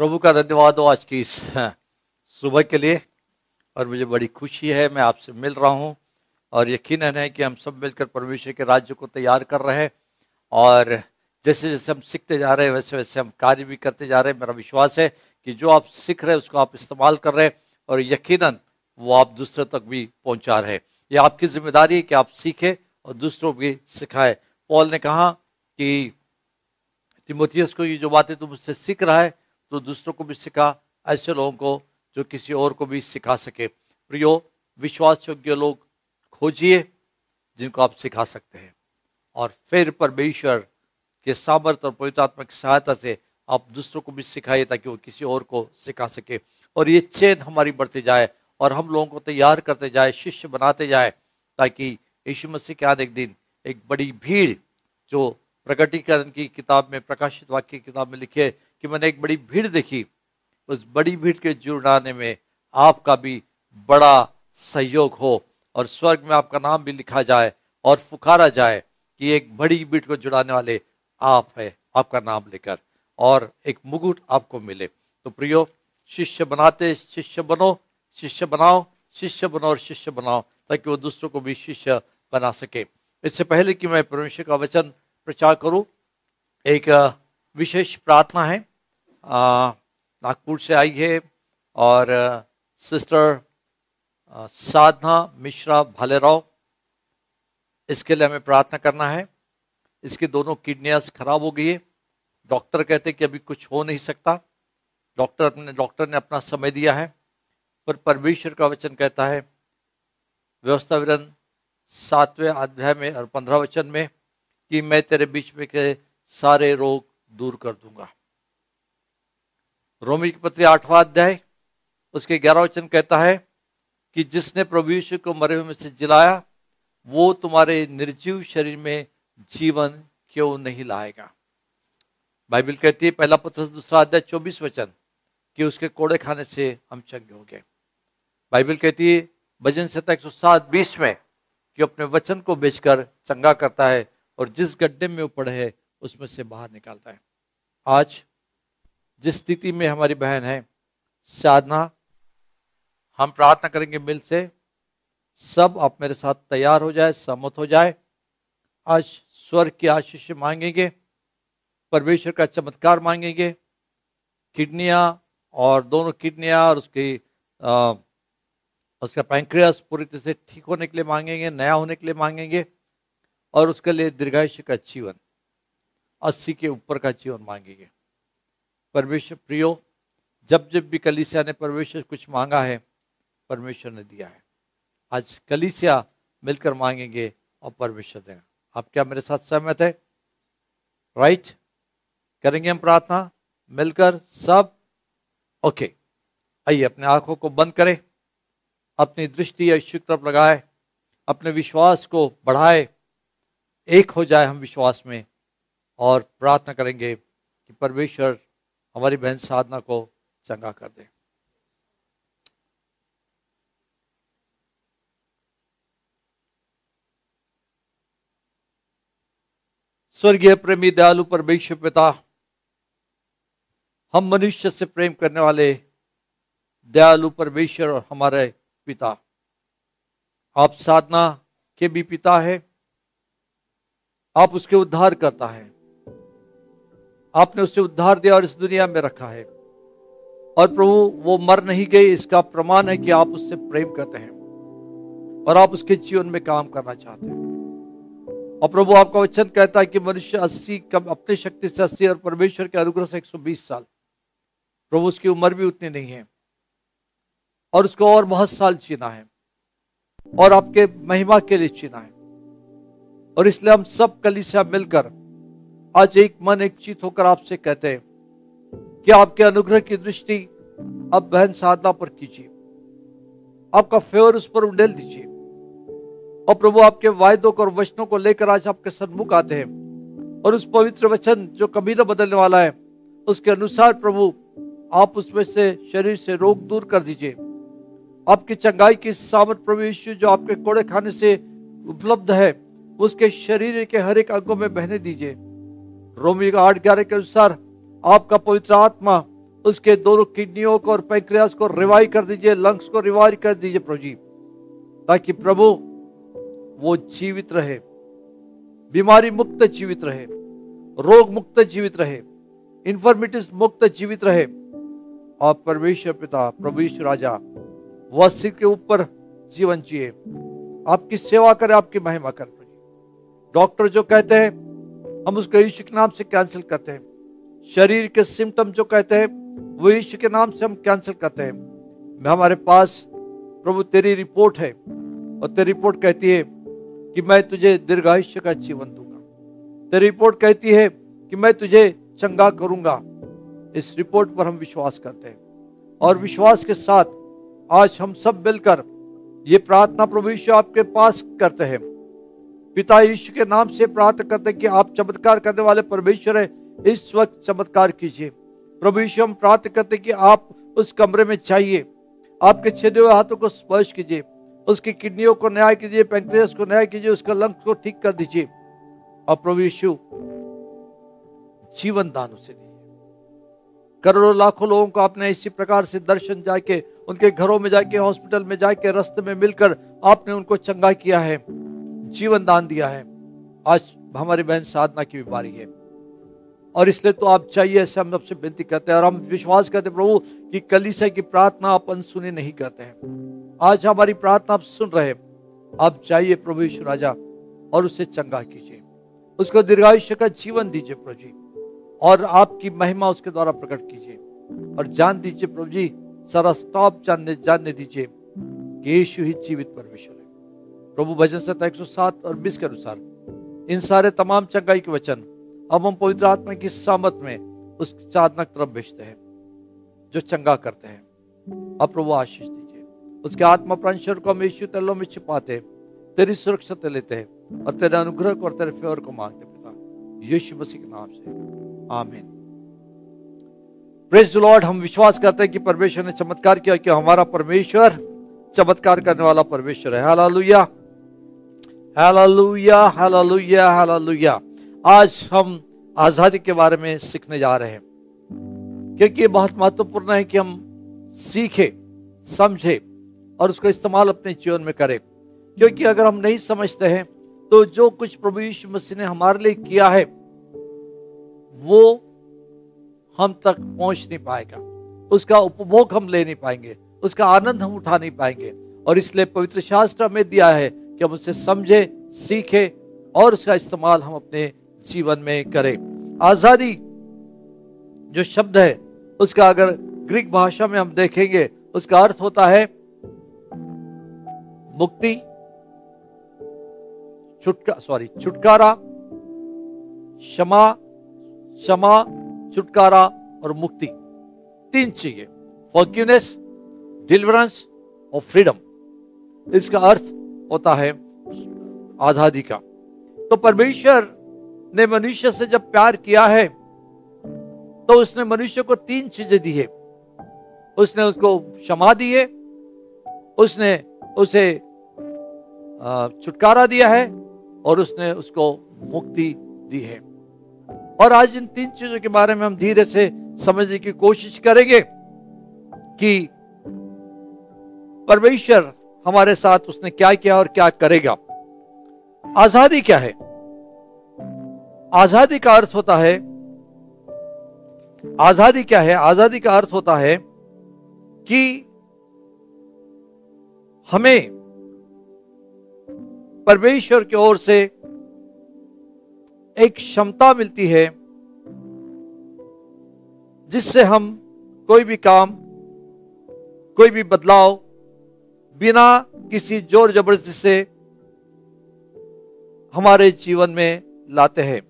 प्रभु का धन्यवाद हो आज की इस सुबह के लिए। और मुझे बड़ी खुशी है, मैं आपसे मिल रहा हूँ और यकीन है कि हम सब मिलकर परमेश्वर के राज्य को तैयार कर रहे हैं। और जैसे जैसे हम सीखते जा रहे हैं, वैसे वैसे हम कार्य भी करते जा रहे हैं। मेरा विश्वास है कि जो आप सीख रहे हैं, उसको आप इस्तेमाल कर रहे हैं और यकीन वो आप दूसरों तक भी पहुँचा रहे हैं। ये आपकी ज़िम्मेदारी है कि आप सीखें और दूसरों को भी सिखाएँ। पॉल ने कहा कि तिमोथियस को ये जो बातें तुम उससे सीख रहा है तो दूसरों को भी सिखा, ऐसे लोगों को जो किसी और को भी सिखा सके। प्रियो विश्वास योग्य लोग खोजिए, जिनको आप सिखा सकते हैं। और फिर परमेश्वर के सामर्थ्य और पवित्रात्मक सहायता से आप दूसरों को भी सिखाइए, ताकि वो किसी और को सिखा सके। और ये चेन हमारी बढ़ती जाए, और हम लोगों को तैयार करते जाए, शिष्य बनाते जाए, ताकि यीशु मसीह के आने एक दिन एक बड़ी भीड़ जो प्रकटीकरण की किताब में, प्रकाशित वाक्य की किताब में लिखे कि मैंने एक बड़ी भीड़ देखी। उस बड़ी भीड़ के जुड़ाने में आपका भी बड़ा सहयोग हो और स्वर्ग में आपका नाम भी लिखा जाए और पुकारा जाए कि एक बड़ी भीड़ को जुड़ाने वाले आप है, आपका नाम लेकर और एक मुकुट आपको मिले। तो प्रियो, शिष्य बनाते शिष्य बनो, शिष्य बनाओ, शिष्य बनो और शिष्य बनाओ, ताकि वो दूसरों को भी शिष्य बना सके। इससे पहले कि मैं परमेश्वर का वचन प्रचार करूँ, एक विशेष प्रार्थना है। नागपुर से आई है और सिस्टर साधना मिश्रा भालेराव, इसके लिए हमें प्रार्थना करना है। इसकी दोनों किडनियाँ खराब हो गई है। डॉक्टर कहते कि अभी कुछ हो नहीं सकता। डॉक्टर अपने, डॉक्टर ने अपना समय दिया है। पर परमेश्वर का वचन कहता है, व्यवस्था विरन सातवें अध्याय में और पंद्रह वचन में कि मैं तेरे बीच में के सारे रोग दूर कर दूँगा। रोमी की पत्री आठवां अध्याय, उसके ग्यारह वचन कहता है कि जिसने प्रभु यीशु को मरे हुए में से जिलाया, वो तुम्हारे निर्जीव शरीर में जीवन क्यों नहीं लाएगा? बाइबल कहती है, पहला पत्र दूसरा अध्याय, चौबीस वचन, कि उसके कोड़े खाने से हम चंगे हो गए बाइबल कहती है भजन संहिता एक सौ सात, बीस में, कि अपने वचन को बेचकर चंगा करता है और जिस गड्ढे में वो पड़े है, उसमें से बाहर निकालता है। आज जिस स्थिति में हमारी बहन है साधना हम प्रार्थना करेंगे मिल से सब आप मेरे साथ तैयार हो जाए सहमत हो जाए। आज स्वर्ग की आशीष मांगेंगे परमेश्वर का चमत्कार मांगेंगे। किडनियाँ और दोनों किडनियाँ और उसकी आ, उसका पैंक्रियास पूरी तरह से ठीक होने के लिए मांगेंगे नया होने के लिए मांगेंगे और उसके लिए दीर्घायुष्य का जीवन अस्सी के ऊपर का जीवन मांगेंगे। परमेश्वर, प्रियो, जब जब भी कलिसिया ने परमेश्वर कुछ मांगा है, परमेश्वर ने दिया है। आज कलिसिया मिलकर मांगेंगे और परमेश्वर देगा। आप क्या मेरे साथ सहमत है? राइट करेंगे हम प्रार्थना? मिलकर सब ओके आइए, अपने आँखों को बंद करें, अपनी दृष्टि यीशु तरफ़ लगाए, अपने विश्वास को बढ़ाए। एक हो जाए हम विश्वास में और प्रार्थना करेंगे कि परमेश्वर हमारी बहन साधना को चंगा कर दे। स्वर्गीय प्रेमी, दयालु परमेश्वर पिता, हम मनुष्य से प्रेम करने वाले दयालु परमेश्वर और हमारे पिता। आप साधना के भी पिता है, आप उसके उद्धार करता है। आपने उसे उद्धार दिया और इस दुनिया में रखा है। और प्रभु, वो मर नहीं गए इसका प्रमाण है कि आप उससे प्रेम करते हैं और आप उसके जीवन में काम करना चाहते हैं। और प्रभु, आपका वचन कहता है कि मनुष्य अस्सी कम, अपनी शक्ति से अस्सी और परमेश्वर के अनुग्रह से 120 साल। प्रभु, उसकी उम्र भी उतनी नहीं है और उसको और बहुत साल जीना है और आपके महिमा के लिए जीना है। और इसलिए हम सब कलिसिया मिलकर आज एक मन एक चित होकर आपसे कहते हैं कि आपके अनुग्रह की दृष्टि अब बहन साधना पर कीजिए। आपका फेवर उस पर उंडेल दीजिए। और प्रभु, आपके वायदों और वचनों को लेकर आज आपके सन्मुख आते हैं। और उस पवित्र वचन जो कभी न बदलने वाला है, उसके अनुसार प्रभु, आप उसमें से शरीर से रोग दूर कर दीजिए। आपकी चंगाई की सामर्थ प्रभु यीशु जो आपके कोड़े खाने से उपलब्ध है, उसके शरीर के हर एक अंगों में बहने दीजिए। रोमी का आठ ग्यारह के अनुसार आपका पवित्र आत्मा उसके दोनों किडनियों को और पैंक्रियास को रिवाइव कर दीजिए, लंग्स को रिवाइव कर दीजिए प्रभु जी, ताकि प्रभु वो जीवित रहे, बीमारी मुक्त जीवित रहे, रोग मुक्त जीवित रहे इंफॉर्मिटीज मुक्त जीवित रहे। और परमेश्वर पिता, प्रभु यीशु राजा वह के ऊपर जीवन जिए। आपकी सेवा करें, आपकी महिमा करें। डॉक्टर जो कहते हैं हम उसको यीशु के नाम से कैंसिल करते हैं। शरीर के सिम्टम जो कहते हैं, वो यीशु के नाम से हम कैंसिल करते हैं। हमारे पास प्रभु तेरी रिपोर्ट है और तेरी रिपोर्ट कहती है कि मैं तुझे दीर्घायुष्य का जीवन दूँगा। तेरी रिपोर्ट कहती है कि मैं तुझे चंगा करूँगा। इस रिपोर्ट पर हम विश्वास करते हैं और विश्वास के साथ आज हम सब मिलकर ये प्रार्थना प्रभु यीशु आपके पास करते हैं। पिता यीशु के नाम से प्रार्थना करते कि आप चमत्कार करने वाले परमेश्वर है। इस वक्त चमत्कार कीजिए। प्रभु यीशु, हम प्रार्थना करते कि आप उस कमरे में चाहिए आपके छेदे हुए हाथों को स्पर्श कीजिए। उसकी किडनियों को न्याय कीजिए पैंक्रियस को न्याय कीजिए, उसका लंग्स को ठीक कर दीजिए। और प्रभु यीशु, जीवन दान उसे दीजिए। करोड़ों, लाखों लोगों को आपने इसी प्रकार से दर्शन जाके, उनके घरों में जाके, हॉस्पिटल में जाके, रास्ते में मिलकर आपने उनको चंगा किया है। जीवन दान दिया है। आज हमारी बहन साधना की बीमारी है। और इसलिए तो आप चाहिए ऐसे हम सबसे विनती करते हैं और हम विश्वास करते हैं, प्रभु, कि कलिसा की प्रार्थना आप अनसुनी नहीं करते हैं। आज हमारी प्रार्थना आप सुन रहे आप चाहिए प्रभु यीशु राजा और उसे चंगा कीजिए। उसको दीर्घायुष्य का जीवन दीजिए प्रभु जी। और आपकी महिमा उसके द्वारा प्रकट कीजिए। और जान दीजिए प्रभु जी, सारा स्टॉप जानने जानने दीजिए कि यीशु ही जीवित परमेश्वर प्रभु भजन संहिता एक और बीस के अनुसार, इन सारे तमाम चंगाई के वचन अब हम पवित्र आत्मा की सामत में उस चादनक तरफ़ भेजते हैं, जो चंगा करते हैं। अब प्रभु आशीष दीजिए। उसके आत्मा प्रांशर को हम यीशु तलों में छिपाते तेरी सुरक्षा लेते हैं और तेरे अनुग्रह को और तेरे फेवर को मांगते पिता, यीशु मसीह के नाम से। आमीन। प्रेज लॉर्ड हम विश्वास करते हैं कि परमेश्वर ने चमत्कार किया कि हमारा परमेश्वर चमत्कार करने वाला परमेश्वर है। Hallelujah hallelujah hallelujah hallelujah. आज हम आज़ादी के बारे में सीखने जा रहे हैं। क्योंकि ये बहुत महत्वपूर्ण है कि हम सीखे, समझे और उसको इस्तेमाल अपने जीवन में करें। क्योंकि अगर हम नहीं समझते हैं तो जो कुछ प्रभु यीशु मसीह ने हमारे लिए किया है, वो हम तक पहुँच नहीं पाएगा। उसका उपभोग हम ले नहीं पाएँगे, उसका आनंद हम उठा नहीं पाएँगे। और इसलिए पवित्र शास्त्र हमें दिया है कि हम उसे समझे, सीखे और उसका इस्तेमाल हम अपने जीवन में करें। आज़ादी जो शब्द है, उसका अगर ग्रीक भाषा में हम देखेंगे, उसका अर्थ होता है मुक्ति, छुटका सॉरी छुटकारा, क्षमा क्षमा, छुटकारा और मुक्ति। तीन चीज़ें फॉर्ग्यूनेस डिलीवरेंस और फ्रीडम इसका अर्थ होता है आज़ादी का। तो परमेश्वर ने मनुष्य से जब प्यार किया है तो उसने मनुष्य को तीन चीज़ें दी है। उसने उसको क्षमा दी है, उसने उसे छुटकारा दिया है और उसने उसको मुक्ति दी है। और आज इन तीन चीज़ों के बारे में हम धीरे से समझने की कोशिश करेंगे कि परमेश्वर हमारे साथ उसने क्या किया और क्या करेगा? आज़ादी क्या है? आज़ादी का अर्थ होता है, आज़ादी क्या है? आज़ादी का अर्थ होता है कि हमें परमेश्वर की ओर से एक क्षमता मिलती है, जिससे हम कोई भी काम, कोई भी बदलाव बिना किसी ज़ोर ज़बरदस्ती से हमारे जीवन में लाते हैं।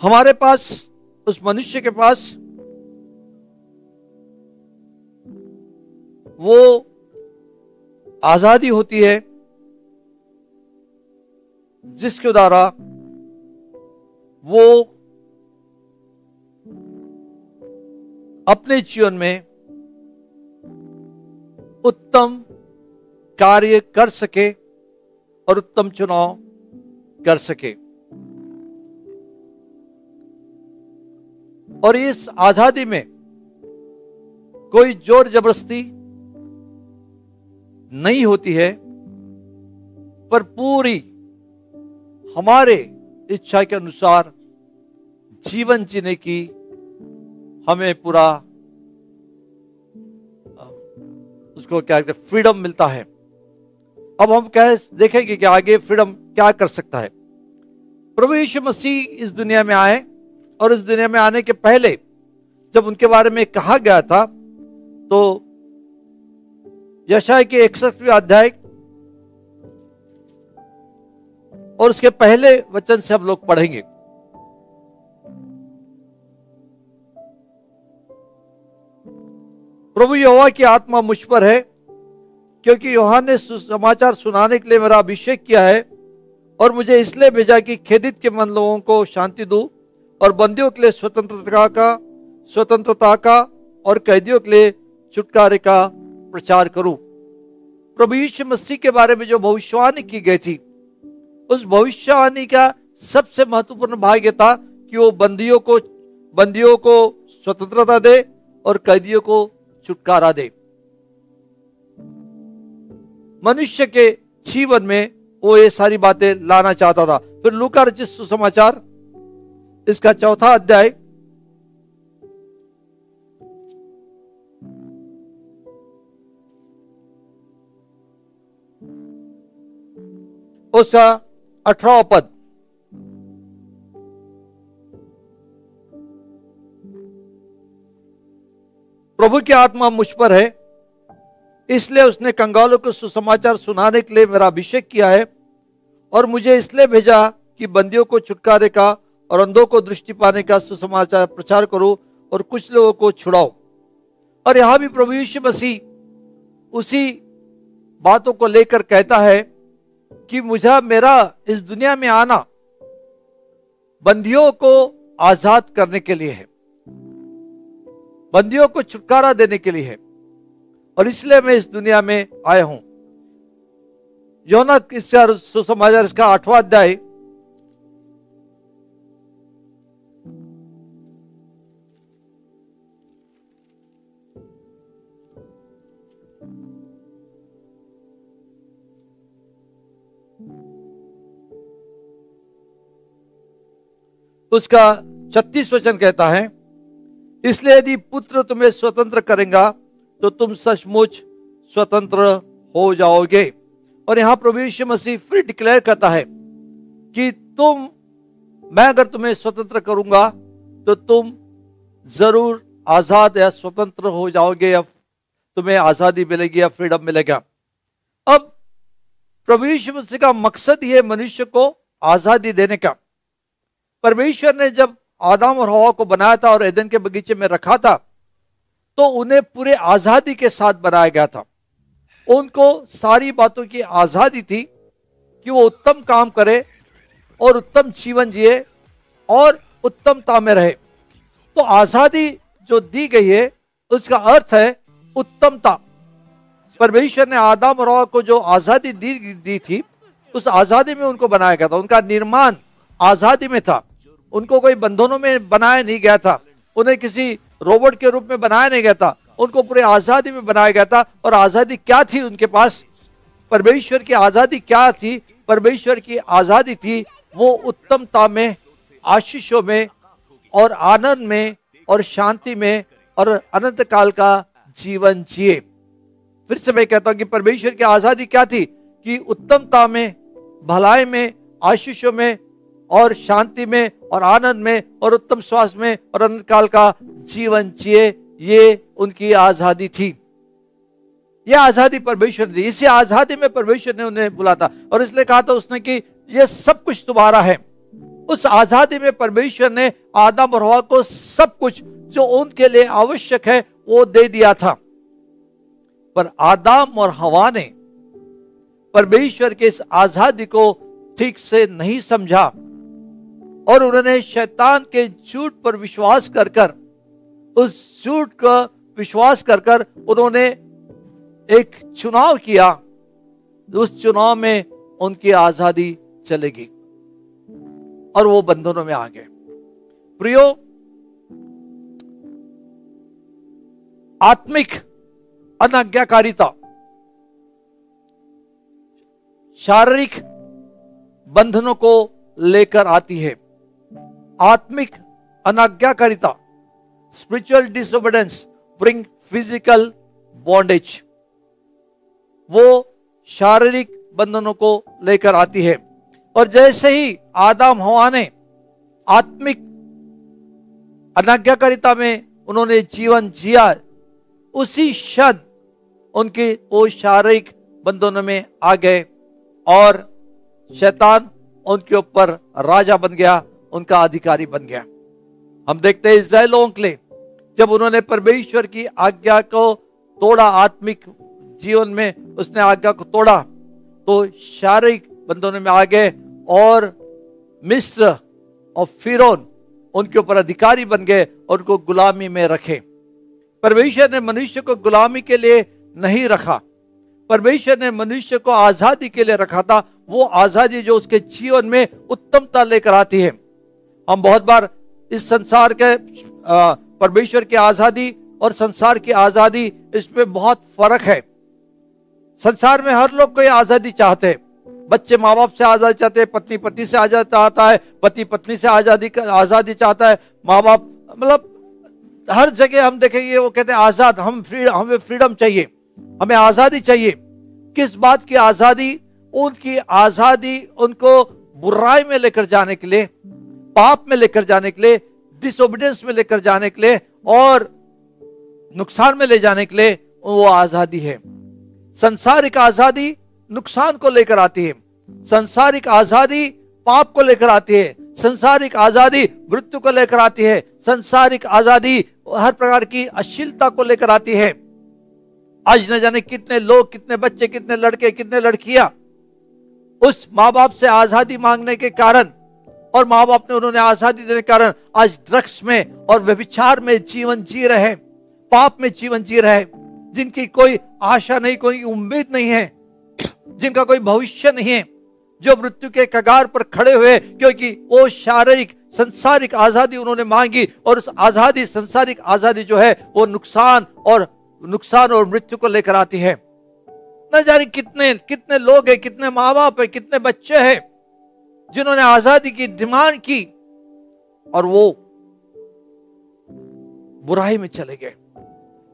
हमारे पास, उस मनुष्य के पास, वो आज़ादी होती है, जिसके द्वारा वो अपने जीवन में उत्तम कार्य कर सके और उत्तम चुनाव कर सके। और इस आज़ादी में कोई ज़ोर ज़बरदस्ती नहीं होती है, पर पूरी हमारे इच्छा के अनुसार जीवन जीने की हमें पूरा उसको क्या कहते फ्रीडम मिलता है। अब हम क्या देखेंगे कि आगे फ्रीडम क्या कर सकता है। प्रभु यीशु मसीह इस दुनिया में आए और इस दुनिया में आने के पहले जब उनके बारे में कहा गया था तो यशाय के इकसठवें अध्याय और उसके पहले वचन से हम लोग पढ़ेंगे। प्रभु यहोवा की आत्मा मुझ पर है, क्योंकि योहान ने समाचार सुनाने के लिए मेरा अभिषेक किया है और मुझे इसलिए भेजा कि खेदित के मन लोगों को शांति दू और बंदियों के लिए स्वतंत्रता का स्वतंत्रता का और कैदियों के लिए छुटकारे का प्रचार करूँ। प्रभु यीशु मसीह के बारे में जो भविष्यवाणी की गई थी, उस भविष्यवाणी का सबसे महत्वपूर्ण भाग यह था कि वो बंदियों को बंदियों को स्वतंत्रता दे और कैदियों को छुटकारा दे। मनुष्य के जीवन में वो ये सारी बातें लाना चाहता था। फिर लूका रचित सुसमाचार, इसका चौथा अध्याय। उसका अठारह पद। प्रभु की आत्मा मुझ पर है। इसलिए उसने कंगालों को सुसमाचार सुनाने के लिए मेरा अभिषेक किया है और मुझे इसलिए भेजा कि बंदियों को छुटकारे का और अंधों को दृष्टि पाने का सुसमाचार प्रचार करो और कुछ लोगों को छुड़ाओ। और यहाँ भी प्रभु यीशु मसीह उसी बातों को लेकर कहता है कि मुझे मेरा इस दुनिया में आना बंदियों को आज़ाद करने के लिए है। बंदियों को छुटकारा देने के लिए है। और इसलिए मैं इस दुनिया में आया हूँ। योना इसका सुसमाचार इसका आठवां अध्याय। उसका छत्तीस वचन कहता है इसलिए यदि पुत्र तुम्हें स्वतंत्र करेगा तो तुम सचमुच स्वतंत्र हो जाओगे। और यहाँ प्रभु यीशु मसीह फिर डिक्लेयर करता है कि तुम, मैं अगर तुम्हें स्वतंत्र करूँगा तो तुम ज़रूर आज़ाद या स्वतंत्र हो जाओगे, या तुम्हें आज़ादी मिलेगी या फ्रीडम मिलेगा। अब प्रभु यीशु मसीह का मकसद यह मनुष्य को आज़ादी देने का। परमेश्वर ने जब आदम और हवा को बनाया था और एदन के बगीचे में रखा था तो उन्हें पूरे आज़ादी के साथ बनाया गया था। उनको सारी बातों की आज़ादी थी कि वो उत्तम काम करे और उत्तम जीवन जिए और उत्तमता में रहे। तो आज़ादी जो दी गई है, उसका अर्थ है उत्तमता। परमेश्वर ने आदम और हवा को जो आज़ादी दी दी थी, उस आज़ादी में उनको बनाया गया था। उनका निर्माण आज़ादी में था। उनको कोई बंधनों में बनाया नहीं गया था। उन्हें किसी रोबोट के रूप में बनाया नहीं गया था। उनको पूरे आज़ादी में बनाया गया था। और आज़ादी क्या थी उनके पास? परमेश्वर की आज़ादी क्या थी? परमेश्वर की आज़ादी थी वो उत्तमता में, आशीषों में, और आनंद में, और शांति में, और अनंत काल का जीवन जिए। फिर से मैं कहता हूँ कि परमेश्वर की आज़ादी क्या थी? कि उत्तमता में, भलाई में, आशीषों में और शांति में और आनंद में और उत्तम स्वास्थ्य में और अनंत काल का जीवन जिए, ये उनकी आज़ादी थी। यह आज़ादी परमेश्वर दी। इसी आज़ादी में परमेश्वर ने उन्हें बुला था और इसलिए कहा था उसने कि यह सब कुछ तुम्हारा है। उस आज़ादी में परमेश्वर ने आदम और हवा को सब कुछ जो उनके लिए आवश्यक है, वो दे दिया था। पर आदम और हवा ने परमेश्वर के इस आज़ादी को ठीक से नहीं समझा। और उन्होंने शैतान के झूठ पर विश्वास कर कर, उस झूठ का विश्वास कर कर उन्होंने एक चुनाव किया। उस चुनाव में उनकी आज़ादी चलेगी और वो बंधनों में आ गए। प्रियो, आत्मिक अनाज्ञाकारिता, शारीरिक बंधनों को लेकर आती है। आत्मिक अनाज्ञाकारिता spiritual disobedience bring physical bondage वो शारीरिक बंधनों को लेकर आती है। और जैसे ही आदम हवा ने आत्मिक अनाज्ञाकारिता में उन्होंने जीवन जिया, उसी क्षण उनके वो शारीरिक बंधनों में आ गए और शैतान उनके ऊपर राजा बन गया उनका अधिकारी बन गया। हम देखते हैं इसराइलों लिए, जब उन्होंने परमेश्वर की आज्ञा को तोड़ा, आत्मिक जीवन में उसने आज्ञा को तोड़ा तो शारीरिक बंधनों में आ गए और मिस्र और फिरौन उनके ऊपर अधिकारी बन गए और उनको गुलामी में रखे। परमेश्वर ने मनुष्य को गुलामी के लिए नहीं रखा। परमेश्वर ने मनुष्य को आज़ादी के लिए रखा था। वो आज़ादी जो उसके जीवन में उत्तमता लेकर आती है। हम बहुत बार इस संसार के परमेश्वर की आज़ादी और संसार की आज़ादी, इसमें बहुत फ़र्क है। संसार में हर लोग कोई आज़ादी चाहते हैं। बच्चे माँ बाप से आज़ादी चाहते हैं पत्नी पति से आज़ादी चाहता है पति पत्नी से आज़ादी आज़ादी चाहता है माँ बाप मतलब हर जगह हम देखेंगे वो कहते हैं, आज़ाद, हम फ्री, हमें फ्रीडम चाहिए, हमें आज़ादी चाहिए। किस बात की आज़ादी? उनकी आज़ादी, उनको बुराई में लेकर जाने के लिए। पाप में लेकर जाने के लिए डिसोबिडेंस में लेकर जाने के लिए और नुकसान में ले जाने के लिए वो आज़ादी है। संसारिक आज़ादी नुकसान को लेकर आती है। संसारिक आज़ादी पाप को लेकर आती है। संसारिक आज़ादी मृत्यु को लेकर आती है। संसारिक आज़ादी हर प्रकार की अश्लीलता को लेकर आती है। आज न जाने कितने लोग, कितने बच्चे, कितने लड़के, कितने लड़कियाँ उस माँ बाप से आज़ादी मांगने के कारण और माँ बाप ने उन्होंने आज़ादी देने के कारण आज ड्रग्स में और व्यभिचार में जीवन जी रहे पाप में जीवन जी रहे जिनकी कोई आशा नहीं, कोई उम्मीद नहीं है, जिनका कोई भविष्य नहीं है, जो मृत्यु के कगार पर खड़े हुए क्योंकि वो शारीरिक, संसारिक आज़ादी उन्होंने मांगी और उस आज़ादी, संसारिक आज़ादी जो है, वो नुकसान और नुकसान और मृत्यु को लेकर आती है। न जाने कितने कितने लोग हैं, कितने माँ बाप है, कितने बच्चे हैं जिन्होंने आज़ादी की डिमांड की और वो बुराई में चले गए।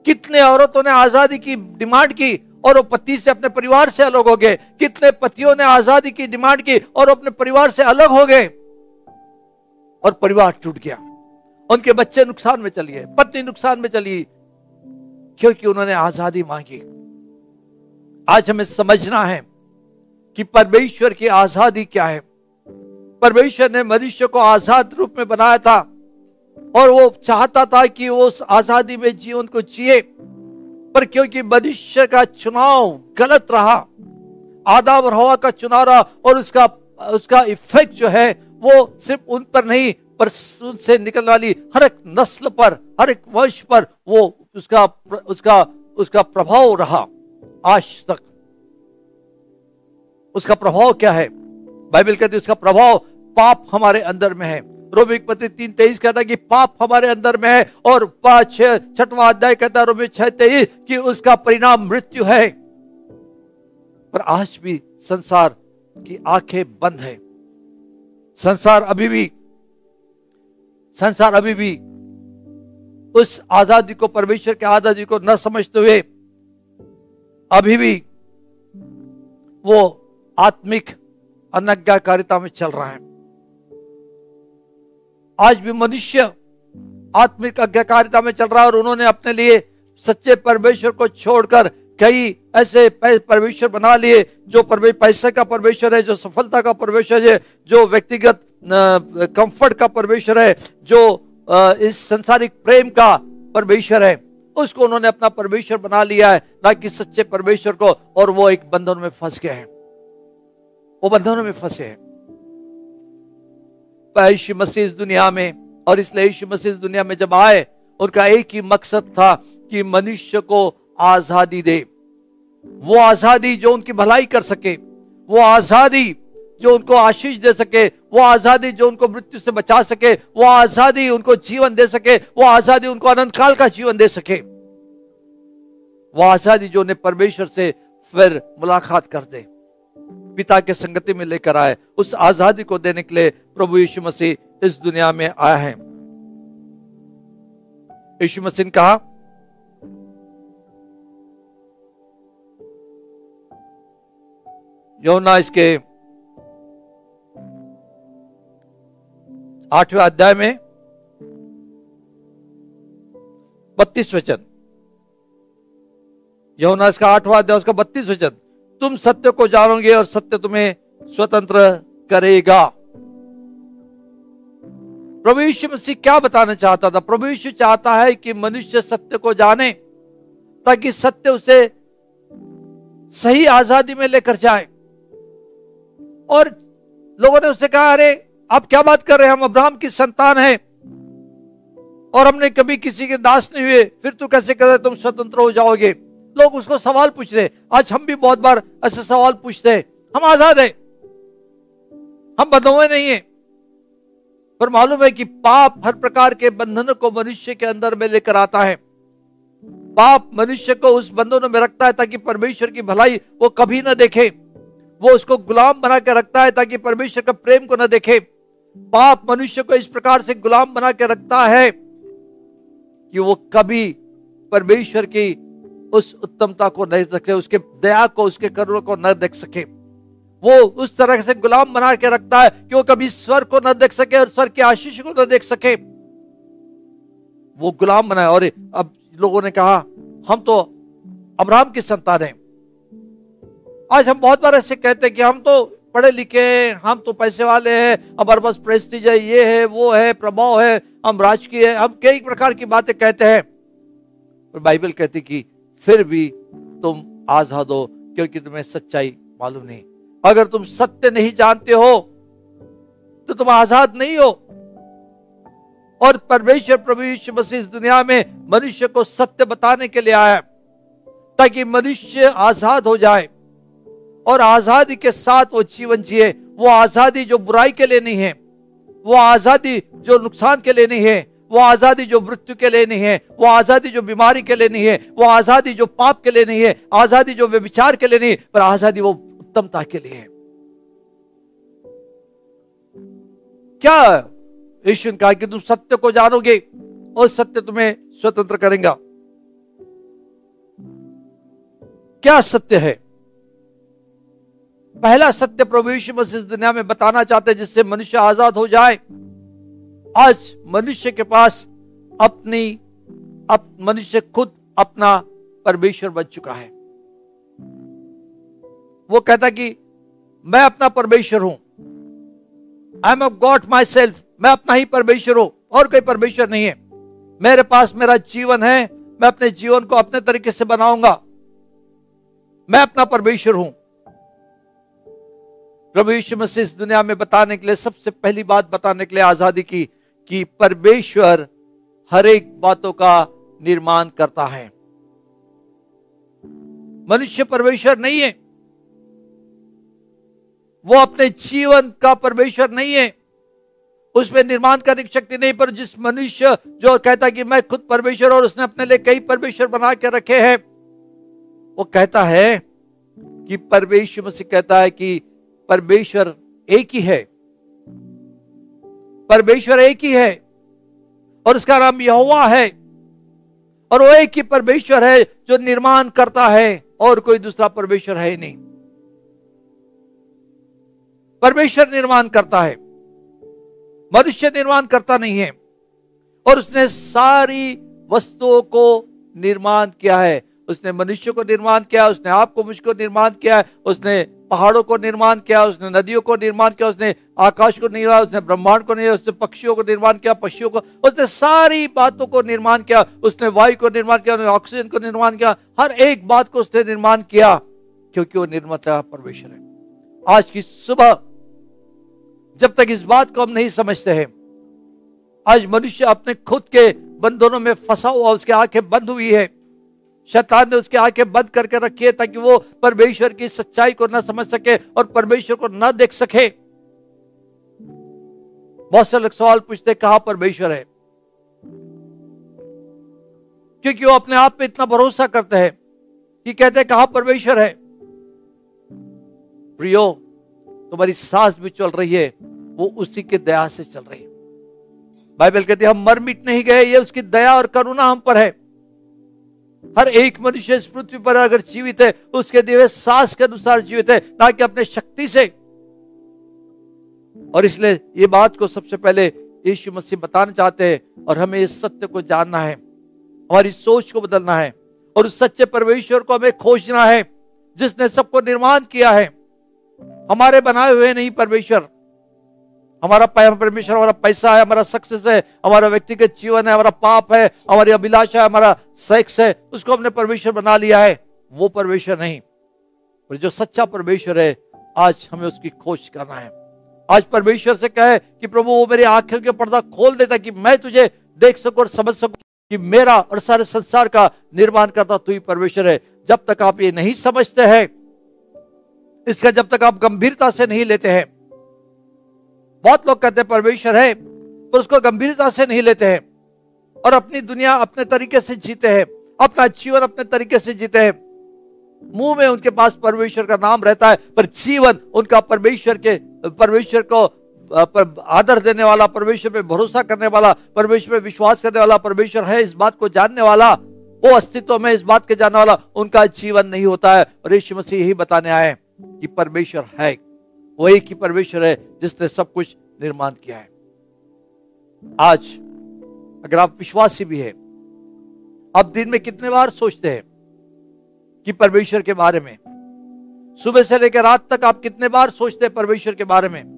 कितने औरतों ने आज़ादी की डिमांड की और वो पति से अपने परिवार से अलग हो गए। कितने पतियों ने आज़ादी की डिमांड की और अपने परिवार से अलग हो गए और परिवार टूट गया। उनके बच्चे नुकसान में चली गए, पत्नी नुकसान में चली क्योंकि उन्होंने आज़ादी मांगी। आज हमें समझना है कि परमेश्वर की आज़ादी क्या है? परमेश्वर ने मनुष्य को आज़ाद रूप में बनाया था और वो चाहता था कि वो उस आज़ादी में जीवन को जिए। पर क्योंकि मनुष्य का चुनाव गलत रहा आदा और हवा का चुनाव रहा और उसका उसका इफ़ेक्ट जो है वो सिर्फ़ उन पर नहीं, पर उनसे निकलने वाली हर एक नस्ल पर, हर एक वंश पर वो उसका उसका उसका प्रभाव रहा। आज तक उसका प्रभाव क्या है? बाइबल कहती है, उसका प्रभाव पाप हमारे अंदर में है। रोमिक पत्र तीन तेईस कहता है कि पाप हमारे अंदर में है और पाँच छठवा अध्याय कहता है रोमिक छह तेईस, कि उसका परिणाम मृत्यु है। पर आज भी संसार की आँखें बंद है। संसार अभी भी, संसार अभी भी उस आज़ादी को, परमेश्वर के आज़ादी को न समझते हुए अभी भी वो आत्मिक अनज्ञाकारिता में चल रहा है। आज भी मनुष्य आत्मिक अज्ञाकारिता में चल रहा है और उन्होंने अपने लिए सच्चे परमेश्वर को छोड़कर कई ऐसे परमेश्वर बना लिए, जो पैसे का परमेश्वर है, जो सफलता का परमेश्वर है, जो व्यक्तिगत कंफर्ट का परमेश्वर है, जो इस संसारिक प्रेम का परमेश्वर है, उसको उन्होंने अपना परमेश्वर बना लिया है, ना कि सच्चे परमेश्वर को, और वो एक बंधन में फंस गए हैं। वो बंधनों में फंसे हैं। यीशु मसीह इस दुनिया में और इसलिए यीशु मसीह इस दुनिया में जब आए, उनका एक ही मकसद था कि मनुष्य को आज़ादी दे। वो आज़ादी जो उनकी भलाई कर सके, वो आज़ादी जो उनको आशीष दे सके, वो आज़ादी जो उनको मृत्यु से बचा सके, वो आज़ादी उनको जीवन दे सके, वो आज़ादी उनको अनंत काल का जीवन दे सके। वो आज़ादी जो उन्हें परमेश्वर से फिर मुलाकात कर दे। पिता के संगति में लेकर आए, उस आज़ादी को देने के लिए प्रभु यीशु मसीह इस दुनिया में आया है। यीशु मसीह ने कहा, यौना इसके आठवें अध्याय में बत्तीस वचन। यौना इसका आठवां अध्याय, उसका बत्तीस वचन। तुम सत्य को जानोगे और सत्य तुम्हें स्वतंत्र करेगा। प्रभु यीशु मसीह क्या बताना चाहता था? प्रभु यीशु चाहता है कि मनुष्य सत्य को जाने, ताकि सत्य उसे सही आज़ादी में लेकर जाए। और लोगों ने उसे कहा, अरे, आप क्या बात कर रहे हैं? हम अब्राहम की संतान है और हमने कभी किसी के दास नहीं हुए। फिर तू कैसे कर रहे तुम स्वतंत्र हो जाओगे? लोग उसको सवाल पूछ रहे आज हम भी बहुत बार ऐसे सवाल पूछते हैं, हम आज़ाद हैं, हम बदोए नहीं है। पर मालूम है कि पाप हर प्रकार के बंधनों को मनुष्य के अंदर में लेकर आता है। पाप मनुष्य को उस बंधनों में रखता है ताकि परमेश्वर की भलाई वो कभी ना देखे। वो उसको गुलाम बना के रखता है ताकि परमेश्वर का प्रेम को ना देखे। पाप मनुष्य को इस प्रकार से गुलाम बना के रखता है कि वो कभी परमेश्वर की उस उत्तमता को नहीं सके, उसके दया को, उसके करुणा को न देख सके। वो उस तरह से गुलाम बना के रखता है कि वो कभी स्वर को न देख सके और स्वर के आशीष को न देख सके। वो गुलाम बनाए और अब लोगों ने कहा, हम तो अब्राहम की संतान है। आज हम बहुत बार ऐसे कहते हैं कि हम तो पढ़े लिखे हैं, हम तो पैसे वाले हैं, हमारे पास प्रेस्टीज है, ये है, वो है, प्रभाव है, हम राजकीय है, हम कई प्रकार की बातें कहते हैं। और बाइबल कहती कि फिर भी तुम आज़ाद हो, क्योंकि तुम्हें सच्चाई मालूम नहीं। अगर तुम सत्य नहीं जानते हो तो तुम आज़ाद नहीं हो। और परमेश्वर प्रभु यीशु मसीह इस दुनिया में मनुष्य को सत्य बताने के लिए आया ताकि मनुष्य आज़ाद हो जाए और आज़ादी के साथ वो जीवन जिए। वो आज़ादी जो बुराई के लिए नहीं है, वो आज़ादी जो नुकसान के लिए नहीं है वो आज़ादी जो मृत्यु के लिए नहीं है, वो आज़ादी जो बीमारी के लिए नहीं है, वो आज़ादी जो पाप के लिए नहीं है, आज़ादी जो व्यविचार के लिए नहीं पर आज़ादी वो उत्तमता के लिए है। क्या यीशु ने कहा कि तुम सत्य को जानोगे और सत्य तुम्हें स्वतंत्र करेगा? क्या सत्य है? पहला सत्य प्रभु यीशु मसीह दुनिया में बताना चाहते हैं जिससे मनुष्य आज़ाद हो जाए। आज मनुष्य के पास अपनी अप, मनुष्य खुद अपना परमेश्वर बन चुका है। वो कहता कि मैं अपना परमेश्वर हूँ। I am God myself मैं अपना ही परमेश्वर हूँ। और कोई परमेश्वर नहीं है। मेरे पास मेरा जीवन है। मैं अपने जीवन को अपने तरीके से बनाऊँगा। मैं अपना परमेश्वर हूँ। प्रभु यीशु मसीह इस दुनिया में बताने के लिए सबसे पहली बात बताने के लिए आज़ादी की कि परमेश्वर हर एक बातों का निर्माण करता है। मनुष्य परमेश्वर नहीं है। वो अपने जीवन का परमेश्वर नहीं है। उसमें निर्माण करने की शक्ति नहीं, पर जिस मनुष्य जो कहता कि मैं खुद परमेश्वर और उसने अपने लिए कई परमेश्वर बना के रखे हैं, वो कहता है कि परमेश्वर से कहता है कि परमेश्वर एक ही है। परमेश्वर एक ही है, और उसका नाम यहोवा है, और वो एक ही परमेश्वर है जो निर्माण करता है, और कोई दूसरा परमेश्वर है नहीं। परमेश्वर निर्माण करता है, मनुष्य निर्माण करता नहीं है, और उसने सारी वस्तुओं को निर्माण किया है। उसने मनुष्य को निर्माण किया, उसने आपको मुझको निर्माण किया है, उसने पहाड़ों को निर्माण किया, उसने नदियों को निर्माण किया, उसने आकाश को निर्माण, उसने ब्रह्मांड को निर्माण, उसने पक्षियों को निर्माण किया पक्षियों को, उसने सारी बातों को निर्माण किया, उसने वायु को निर्माण किया, उसने ऑक्सीजन को निर्माण किया, हर एक बात को उसने निर्माण किया, क्योंकि वो निर्माता परमेश्वर है। आज की सुबह, जब तक इस बात को हम नहीं समझते हैं, आज मनुष्य अपने खुद के बंधनों में फंसा हुआ, उसकी आँखें बंद हुई है शैतान ने उसकी आँखें बंद करके रखी है ताकि वो परमेश्वर की सच्चाई को न समझ सके और परमेश्वर को ना देख सके। बहुत से लोग सवाल पूछते कहा परमेश्वर है? क्योंकि वो अपने आप पे इतना भरोसा करते हैं कि कहते हैं, कहा परमेश्वर है? प्रियो, तुम्हारी सांस भी चल रही है, वो उसी के दया से चल रही है। बाइबल कहती है, हम मर मिट नहीं गए, ये उसकी दया और करुणा हम पर है। हर एक मनुष्य इस पृथ्वी पर अगर जीवित है, उसके दिवे सांस के अनुसार जीवित है, ना कि अपने शक्ति से। और इसलिए ये बात को सबसे पहले यीशु मसीह बताना चाहते हैं और हमें इस सत्य को जानना है, हमारी सोच को बदलना है और उस सच्चे परमेश्वर को हमें खोजना है, जिसने सबको निर्माण किया है। हमारे बनाए हुए नहीं परमेश्वर हमारा परमेश्वर, हमारा पैसा है, हमारा सक्सेस है, हमारा व्यक्तिगत जीवन है, हमारा पाप है, हमारी अभिलाषा है, हमारा सेक्स है, उसको हमने परमेश्वर बना लिया है। वो परमेश्वर नहीं। पर जो सच्चा परमेश्वर है, आज हमें उसकी खोज करना है। आज परमेश्वर से कहे कि प्रभु, वो मेरी आँखों के पर्दा खोल देता कि मैं तुझे देख सकूँ और समझ सकूँ कि मेरा और सारे संसार का निर्माण करता तू ही परमेश्वर है। जब तक आप ये नहीं समझते हैं, इसका जब तक आप गंभीरता से नहीं लेते हैं बहुत लोग कहते हैं, परमेश्वर है, पर उसको गंभीरता से नहीं लेते हैं और अपनी दुनिया अपने तरीके से जीते हैं, अपना जीवन अपने तरीके से जीते हैं। मुँह में उनके पास परमेश्वर का नाम रहता है, पर जीवन उनका परमेश्वर के, परमेश्वर को आदर देने वाला, परमेश्वर पे भरोसा करने वाला, परमेश्वर पे विश्वास करने वाला, परमेश्वर है इस बात को जानने वाला, वो अस्तित्व में इस बात के जानने वाला, उनका जीवन नहीं होता है। और यीशु मसीह यही बताने आए कि परमेश्वर है। वो एक ही परमेश्वर है जिसने सब कुछ निर्माण किया है। आज अगर आप विश्वासी भी है, आप दिन में कितने बार सोचते हैं कि परमेश्वर के बारे में, सुबह से लेकर रात तक आप कितने बार सोचते हैं परमेश्वर के बारे में?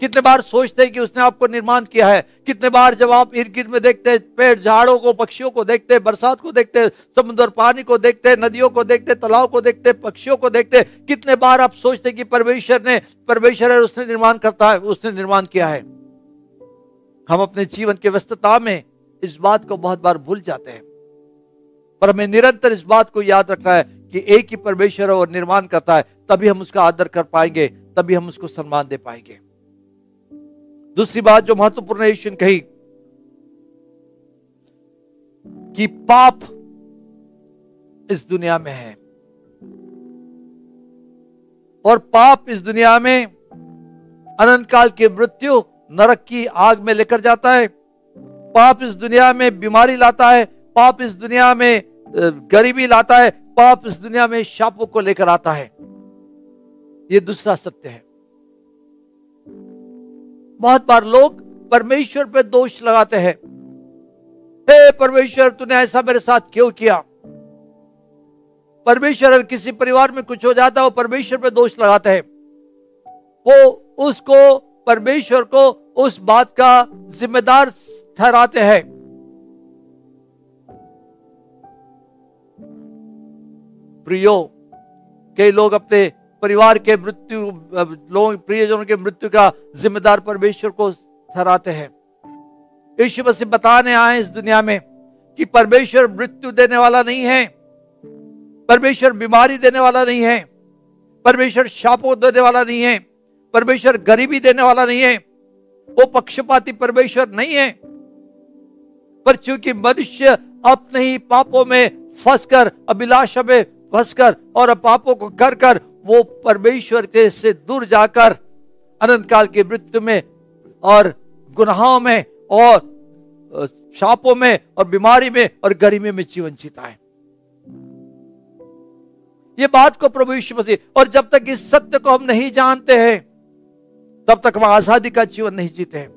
कितने बार सोचते हैं कि उसने आपको निर्माण किया है? कितने बार जब आप इर्द गिर्द में देखते हैं, पेड़ झाड़ों को, पक्षियों को देखते हैं, बरसात को देखते हैं, समुद्र, पानी को देखते हैं, नदियों को देखते हैं, तालाब को देखते हैं, पक्षियों को देखते हैं, कितने बार आप सोचते हैं कि परमेश्वर ने, परमेश्वर है उसने निर्माण करता है, उसने निर्माण किया है। हम अपने जीवन की व्यस्तता में इस बात को बहुत बार भूल जाते हैं। पर हमें निरंतर इस बात को याद रखना है कि एक ही परमेश्वर और निर्माण करता है, तभी हम उसका आदर कर पाएँगे, तभी हम उसको सम्मान दे पाएँगे। दूसरी बात जो महत्वपूर्ण यीशु ने कही कि पाप इस दुनिया में है। और पाप इस दुनिया में अनंत काल की मृत्यु नरक की आग में लेकर जाता है। पाप इस दुनिया में बीमारी लाता है, पाप इस दुनिया में गरीबी लाता है, पाप इस दुनिया में शापों को लेकर आता है। यह दूसरा सत्य है। बहुत बार लोग परमेश्वर पे दोष लगाते हैं। हे परमेश्वर, तूने ऐसा मेरे साथ क्यों किया? परमेश्वर, अगर किसी परिवार में कुछ हो जाता है, वो परमेश्वर पे दोष लगाते हैं। वो उसको, परमेश्वर को उस बात का जिम्मेदार ठहराते हैं। प्रियो, कई लोग अपने परिवार के मृत्यु लोग, प्रियजनों के मृत्यु का जिम्मेदार परमेश्वर को ठहराते हैं। यीशु मसीह बताने आए इस दुनिया में कि परमेश्वर मृत्यु देने वाला नहीं है, परमेश्वर बीमारी देने वाला नहीं है, परमेश्वर शापों देने वाला नहीं है, परमेश्वर गरीबी देने वाला नहीं है, वो पक्षपाती परमेश्वर नहीं है। पर चूँकि मनुष्य अपने ही पापों में फंसकर, अभिलाषा में फंसकर और पापों को कर कर वो परमेश्वर के से दूर जाकर अनंत काल की मृत्यु में और गुनाहों में और शापों में और बीमारी में और गरीबी में जीवन जीता है। ये बात को प्रभु यीशु मसीह, और जब तक इस सत्य को हम नहीं जानते हैं, तब तक हम आज़ादी का जीवन नहीं जीते हैं।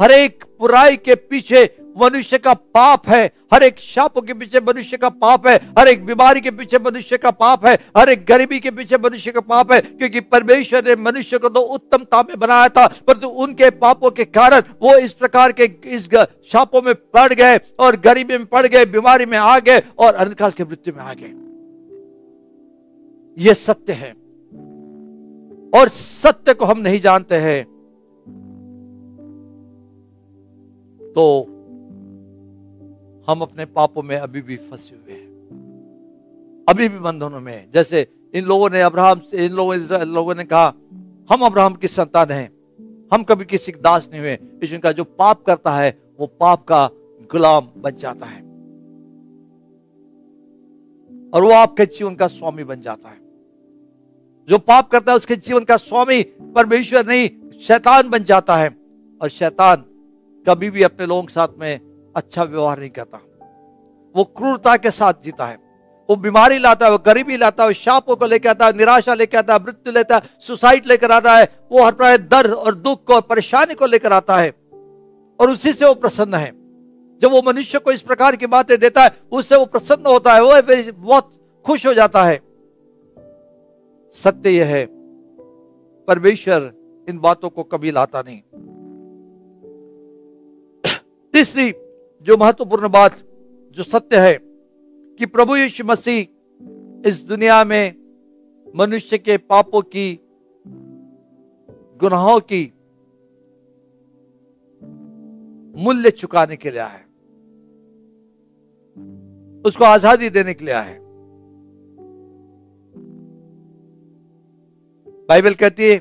हर एक बुराई के पीछे मनुष्य का पाप है। हर एक शापों के पीछे मनुष्य का पाप है। हर एक बीमारी के पीछे मनुष्य का पाप है। हर एक गरीबी के पीछे मनुष्य का पाप है, क्योंकि परमेश्वर ने मनुष्य को तो उत्तमता में बनाया था, परंतु उनके पापों के कारण वो इस प्रकार के इस शापों में पड़ गए और गरीबी में पड़ गए, बीमारी में आ गए और अंधकार की मृत्यु में आ गए। ये सत्य है। और सत्य को हम नहीं जानते हैं। तो हम अपने पापों में अभी भी फंसे हुए हैं। अभी भी बंधनों में जैसे इन लोगों ने अब्राहम से, इन लोगों लोगों ने कहा, हम अब्राहम की संतान हैं। हम कभी किसी के दास नहीं हुए। लेकिन का जो पाप करता है, वो पाप का गुलाम बन जाता है। और वो आपके जीवन का स्वामी बन जाता है। जो पाप करता है, उसके जीवन का स्वामी परमेश्वर नहीं, शैतान बन जाता है। और शैतान कभी भी अपने लोगों के साथ में अच्छा व्यवहार नहीं करता। वो क्रूरता के साथ जीता है। वो बीमारी लाता है, वो गरीबी लाता है शापों को लेकर आता है, निराशा लेकर आता है, मृत्यु लेता है, सुसाइड लेकर आता है, वो हर प्रकार दर्द और दुख को, परेशानी को लेकर आता है। और उसी से वो प्रसन्न है। जब वो मनुष्य को इस प्रकार की बातें देता है, उससे वो प्रसन्न होता है, वो बहुत खुश हो जाता है। सत्य यह है, परमेश्वर इन बातों को कभी लाता नहीं। तीसरी जो महत्वपूर्ण बात, जो सत्य है कि प्रभु यीशु मसीह इस दुनिया में मनुष्य के पापों की, गुनाहों की मूल्य चुकाने के लिए आया उसको आज़ादी देने के लिए है बाइबल कहती है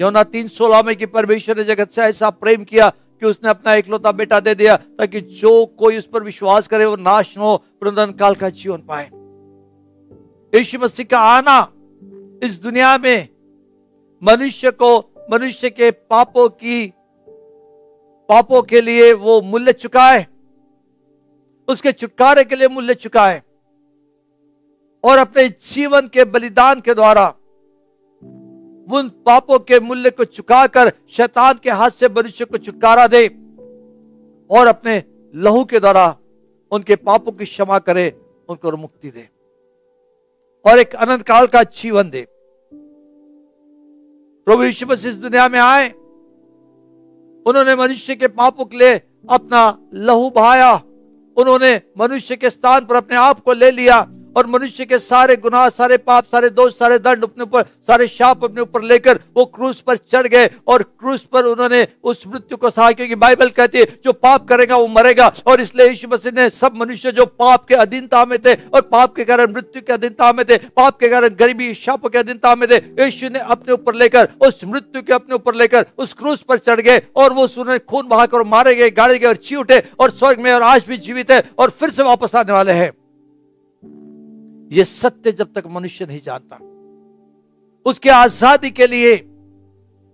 योना तीन सोलह में कि परमेश्वर ने जगत से ऐसा प्रेम किया कि उसने अपना इकलौता बेटा दे दिया ताकि जो कोई उस पर विश्वास करे वो नाश हो पुनर्धन काल का जीवन पाए। यीशु मसीह का आना इस दुनिया में मनुष्य को, मनुष्य के पापों की, पापों के लिए वो मूल्य चुकाए, उसके छुटकारे के लिए मूल्य चुकाए और अपने जीवन के बलिदान के द्वारा उन पापों के मूल्य को चुकाकर शैतान के हाथ से मनुष्य को छुटकारा दे और अपने लहू के द्वारा उनके पापों की क्षमा करे, उनको मुक्ति दे। और एक अनंत काल का जीवन दे। प्रभु यीशु मसीह इस दुनिया में आए। उन्होंने मनुष्य के पापों के लिए अपना लहू बहाया। उन्होंने मनुष्य के स्थान पर अपने आप को ले लिया। और मनुष्य के सारे गुनाह, सारे पाप, सारे दोष, सारे दंड अपने ऊपर, सारे शाप अपने ऊपर लेकर वो क्रूस पर चढ़ गए और क्रूस पर उन्होंने उस मृत्यु को सहा क्योंकि बाइबल कहती है, जो पाप करेगा वो मरेगा। और इसलिए यीशु मसीह ने सब मनुष्य जो पाप के अधीनता में थे और पाप के कारण मृत्यु के अधीनता में थे, पाप के कारण गरीबी, शाप के अधीनता में थे, यीशु ने अपने ऊपर लेकर, उस मृत्यु के अपने ऊपर लेकर उस क्रूस पर चढ़ गए और वो उन्होंने खून बहाकर मारे गए, गाड़े गए और ची उठे और स्वर्ग में और आज भी जीवित है और फिर से वापस आने वाले हैं। ये सत्य जब तक मनुष्य नहीं जानता। उसके आज़ादी के लिए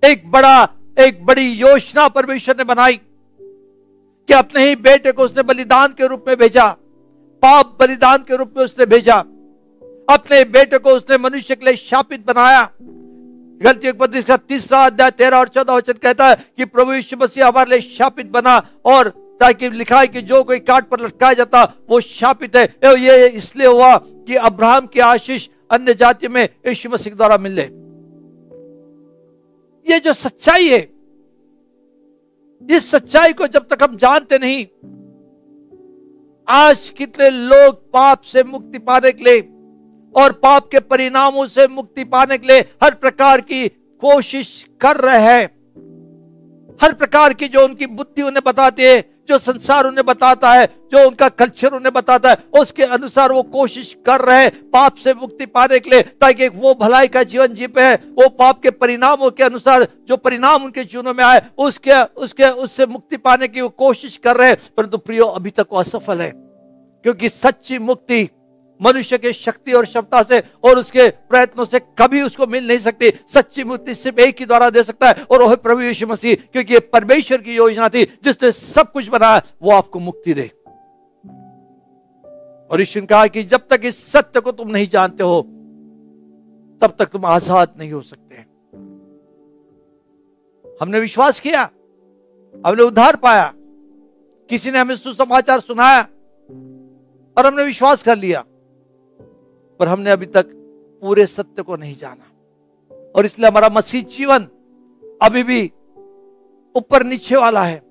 एक बड़ा, एक बड़ी योजना परमेश्वर ने बनाई कि अपने ही बेटे को उसने बलिदान के रूप में भेजा, पाप बलिदान के रूप में उसने भेजा, अपने बेटे को उसने मनुष्य के लिए शापित बनाया। गलती का तीसरा अध्याय तेरह और चौदह वचन कहता है कि प्रभु यीशु मसीह हमारे लिए शापित बना और ताकि लिखा है कि जो कोई काट पर लटकाया जाता, वो शापित है। ये इसलिए हुआ कि अब्राहम की आशीष अन्य जाति में यीशु मसीह द्वारा मिले ये जो सच्चाई है, इस सच्चाई को जब तक हम जानते नहीं, आज कितने लोग पाप से मुक्ति पाने के लिए और पाप के परिणामों से मुक्ति पाने के लिए हर प्रकार की कोशिश कर रहे हैं। हर प्रकार की जो उनकी बुद्धि उन्हें बताती है जो संसार उन्हें बताता है, जो उनका कल्चर उन्हें बताता है, उसके अनुसार वो कोशिश कर रहे हैं पाप से मुक्ति पाने के लिए, ताकि वो भलाई का जीवन जी पे है। वो पाप के परिणामों के अनुसार, जो परिणाम उनके जीवनों में आए, उसके उसके, उससे मुक्ति पाने की वो कोशिश कर रहे हैं। परंतु प्रियो, अभी तक वो असफल है, क्योंकि सच्ची मुक्ति मनुष्य के शक्ति और क्षमता से और उसके प्रयत्नों से कभी उसको मिल नहीं सकती। सच्ची मुक्ति सिर्फ़ एक ही द्वारा दे सकता है और वह प्रभु यीशु मसीह, क्योंकि ये परमेश्वर की योजना थी जिसने सब कुछ बनाया, वो आपको मुक्ति दे। और ईश्वर ने कहा कि जब तक इस सत्य को तुम नहीं जानते हो, तब तक तुम आज़ाद नहीं हो सकते। हमने विश्वास किया, हमने उद्धार पाया, किसी ने हमें सुसमाचार सुनाया और हमने विश्वास कर लिया। पर हमने अभी तक पूरे सत्य को नहीं जाना। और इसलिए हमारा मसीह जीवन अभी भी ऊपर नीचे वाला है।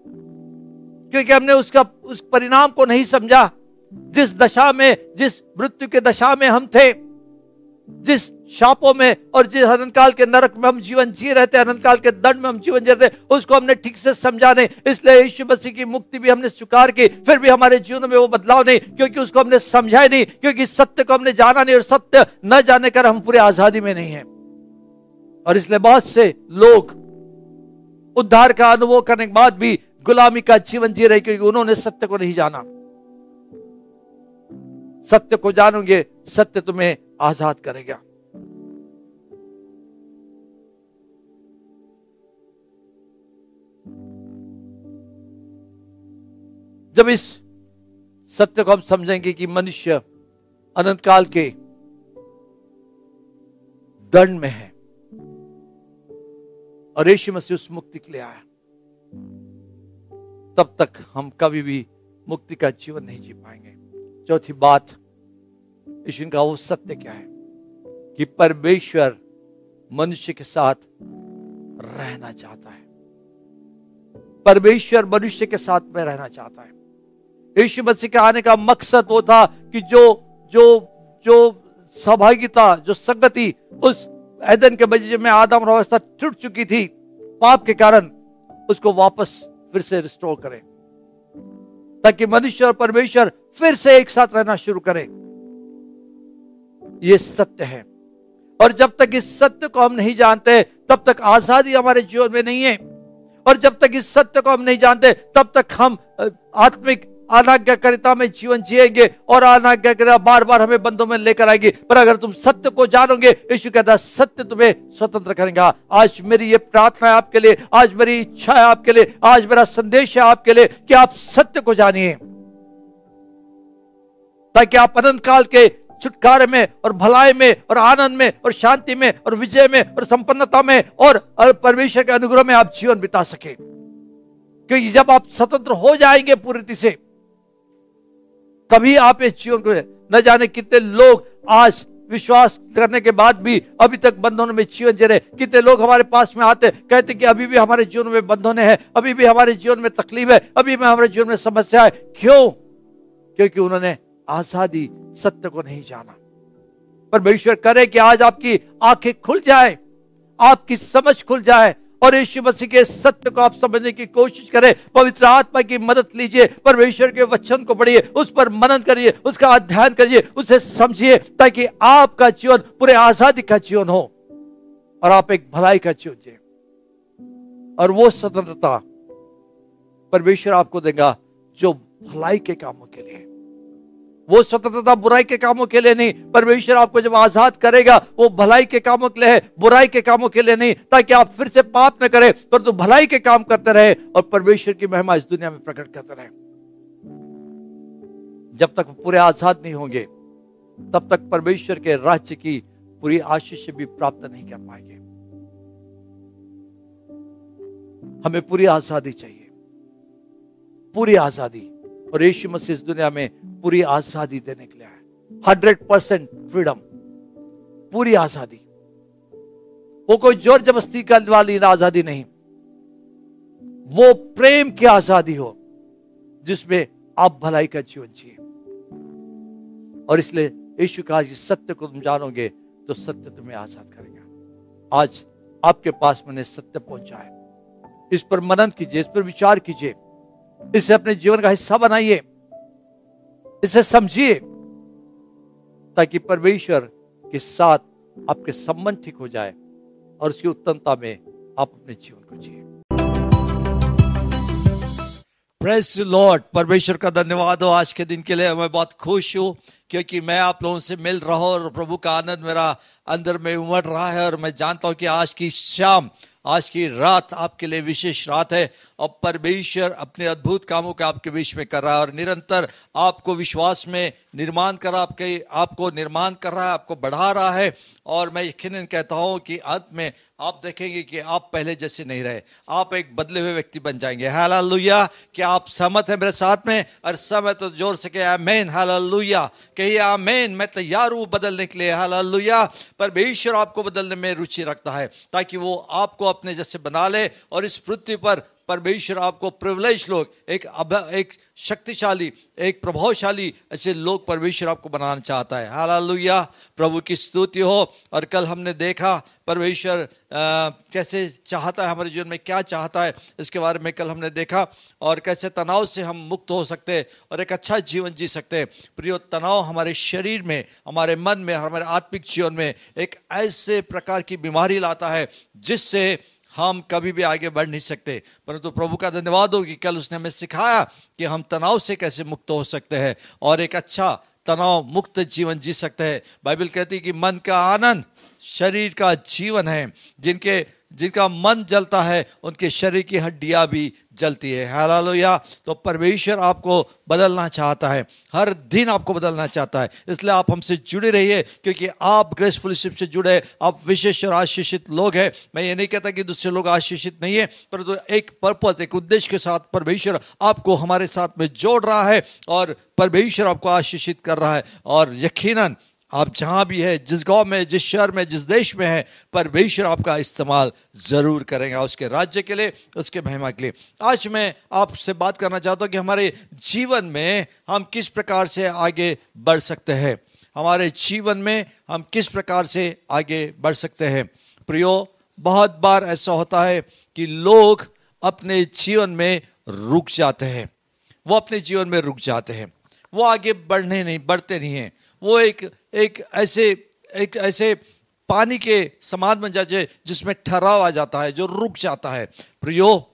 क्योंकि हमने उसका, उस परिणाम को नहीं समझा। जिस दशा में, जिस मृत्यु के दशा में हम थे, जिस शापों में और जिस अनंत काल के नरक में हम जीवन जी रहे थे अनंत काल के दंड में हम जीवन जी रहे थे, उसको हमने ठीक से समझा नहीं। इसलिए यीशु मसीह की मुक्ति भी हमने स्वीकार की, फिर भी हमारे जीवन में वो बदलाव नहीं, क्योंकि उसको हमने समझा ही नहीं, क्योंकि सत्य को हमने जाना नहीं और सत्य न जाने कर हम पूरे आज़ादी में नहीं है। और इसलिए बहुत से लोग उद्धार का अनुभव करने के बाद भी गुलामी का जीवन जी रहे, क्योंकि उन्होंने सत्य को नहीं जाना। सत्य को जानोगे, सत्य तुम्हें आज़ाद करेगा। जब इस सत्य को हम समझेंगे कि मनुष्य अनंत काल के दंड में है और यीशु मसीह उस मुक्ति के लिए आया, तब तक हम कभी भी मुक्ति का जीवन नहीं जी पाएँगे। चौथी बात, यीशु का वो सत्य क्या है कि परमेश्वर मनुष्य के साथ रहना चाहता है। परमेश्वर मनुष्य के साथ में रहना चाहता है। यीशु मसीह के आने का मकसद वो था कि जो जो जो सहभागिता जो संगति उस ऐदन के बगीचे में आदम और अवस्था टूट चुकी थी, पाप के कारण उसको वापस फिर से रिस्टोर करें। ताकि मनुष्य और परमेश्वर फिर से एक साथ रहना शुरू करें। यह सत्य है। और जब तक इस सत्य को हम नहीं जानते, तब तक आज़ादी हमारे जीवन में नहीं है। और जब तक इस सत्य को हम नहीं जानते, तब तक हम आत्मिक अनाज्ञाकारिता में जीवन जिएँगे और अनाज्ञाकारिता बार बार हमें बंधों में लेकर आएगी। पर अगर तुम सत्य को जानोगे, यीशु कहता है, सत्य तुम्हें स्वतंत्र करेगा। आज मेरी ये प्रार्थना है आपके लिए, आज मेरी इच्छा है आपके लिए, आज मेरा संदेश है आपके लिए कि आप सत्य को जानिए। ताकि आप अनंत काल के छुटकारे में और भलाई में और आनंद में और शांति में और विजय में और संपन्नता में और परमेश्वर के अनुग्रह में आप जीवन बिता सके। क्योंकि जब आप स्वतंत्र हो जाएँगे पूरी रीति से तभी आप इस जीवन को न जाने कितने लोग आज विश्वास करने के बाद भी अभी तक बंधनों में जीवन जी रहे। कितने लोग हमारे पास में आते, कहते कि अभी भी हमारे जीवन में बंधन है, अभी भी हमारे जीवन में तकलीफ़ है, अभी भी हमारे जीवन में समस्या है। क्यों? क्योंकि उन्होंने आज़ादी सत्य को नहीं जाना। पर परमेश्वर करे कि आज आपकी आँखें खुल जाए, आपकी समझ खुल जाए और यीशु मसीह के सत्य को आप समझने की कोशिश करें, पवित्र आत्मा की मदद लीजिए, परमेश्वर के वचन को पढ़िए, उस पर मनन करिए, उसका अध्ययन करिए, उसे समझिए, ताकि आपका जीवन पूरे आज़ादी का जीवन हो और आप एक भलाई का जीवन जिए। और वो स्वतंत्रता परमेश्वर आपको देगा जो भलाई के कामों के लिए। वो स्वतंत्रता बुराई के कामों के लिए नहीं, परमेश्वर आपको जब आज़ाद करेगा, वो भलाई के कामों के लिए है, बुराई के कामों के लिए नहीं, ताकि आप फिर से पाप न करें, परंतु तो भलाई के काम करते रहे और परमेश्वर की महिमा इस दुनिया में प्रकट करते रहे। जब तक पूरे आज़ाद नहीं होंगे, तब तक परमेश्वर के राज्य की पूरी आशीष भी प्राप्त नहीं कर पाएँगे। हमें पूरी आज़ादी चाहिए, पूरी आज़ादी। और यीशु मसीह इस दुनिया में पूरी आज़ादी देने के लिए आया हंड्रेड परसेंट फ्रीडम। पूरी आज़ादी। वो कोई ज़ोर जबरस्ती करने वाली आज़ादी नहीं। वो प्रेम की आज़ादी हो, जिसमें आप भलाई का जीवन जिए। और इसलिए यीशु का कि सत्य को तुम जानोगे तो सत्य तुम्हें आज़ाद करेगा। आज आपके पास मैंने सत्य पहुँचा है। इस पर मनन कीजिए, इस पर विचार कीजिए। इसे अपने जीवन का हिस्सा बनाइए। इसे समझिए, ताकि परमेश्वर के साथ आपके संबंध ठीक हो जाए और उसकी उत्तमता में आप अपने जीवन को जिए। प्रेस लॉर्ड परमेश्वर का धन्यवाद हो आज के दिन के लिए। मैं बहुत खुश हूँ क्योंकि मैं आप लोगों से मिल रहा हूँ और प्रभु का आनंद मेरा अंदर में उमड़ रहा है और मैं जानता हूँ कि आज की शाम आज की रात आपके लिए विशेष रात है और परमेश्वर अपने अद्भुत कामों के आपके बीच में कर रहा है और निरंतर आपको विश्वास में निर्माण कर रहा आपके, आपको निर्माण कर रहा है, आपको बढ़ा रहा है। और मैं यकीन कहता हूँ कि अंत में आप देखेंगे कि आप पहले जैसे नहीं रहे। आप एक बदले हुए व्यक्ति बन जाएँगे। हालेलुया। क्या आप सहमत हैं मेरे साथ में? और समय तो ज़ोर से कहे, आमेन, हालेलुया। कहिए, आमेन, मैं तैयार हूँ बदलने के लिए। हालेलुया। ईश्वर आपको बदलने में रुचि रखता है, ताकि वो आपको अपने जैसे बना ले और इस पृथ्वी पर परमेश्वर आपको प्रिवलेज लोग, एक अब एक शक्तिशाली, एक प्रभावशाली ऐसे लोग परमेश्वर आपको बनाना चाहता है। हालेलुया। प्रभु की स्तुति हो। और कल हमने देखा परमेश्वर कैसे चाहता है हमारे जीवन में, क्या चाहता है, इसके बारे में कल हमने देखा। और कैसे तनाव से हम मुक्त हो सकते हैं और एक अच्छा जीवन जी सकते हैं। प्रियो, तनाव हमारे शरीर में, हमारे मन में, हमारे आत्मिक जीवन में एक ऐसे प्रकार की बीमारी लाता है जिससे हम कभी भी आगे बढ़ नहीं सकते। परंतु प्रभु का धन्यवाद हो कि कल उसने हमें सिखाया कि हम तनाव से कैसे मुक्त हो सकते हैं और एक अच्छा तनाव मुक्त जीवन जी सकते हैं। बाइबल कहती है कि मन का आनंद शरीर का जीवन है। जिनके, जिनका मन जलता है, उनके शरीर की हड्डियाँ भी जलती है। हालेलुया। तो परमेश्वर आपको बदलना चाहता है। हर दिन आपको बदलना चाहता है। इसलिए आप हमसे जुड़े रहिए, क्योंकि आप ग्रेस फुलशिप से जुड़े, आप विशेष और आशीषित लोग हैं। मैं ये नहीं कहता कि दूसरे लोग आशीषित नहीं है, परंतु तो एक पर्पज एक उद्देश्य के साथ परमेश्वर आपको हमारे साथ में जोड़ रहा है और परमेश्वर आपको आशीषित कर रहा है। और यकीनन आप जहाँ भी है, जिस गाँव में, जिस शहर में, जिस देश में है, परमेश्वर आपका इस्तेमाल ज़रूर करेंगे उसके राज्य के लिए, उसके महिमा के लिए। आज मैं आपसे बात करना चाहता हूँ कि हमारे जीवन में हम किस प्रकार से आगे बढ़ सकते हैं। हमारे जीवन में हम किस प्रकार से आगे बढ़ सकते हैं। प्रियो, बहुत बार ऐसा होता है कि लोग अपने जीवन में रुक जाते हैं। वो अपने जीवन में रुक जाते हैं। वो आगे बढ़ने नहीं, बढ़ते नहीं हैं। वो एक एक ऐसे एक ऐसे पानी के समान बन जाते जिसमें ठहराव आ जाता है, जो रुक जाता है। प्रियो,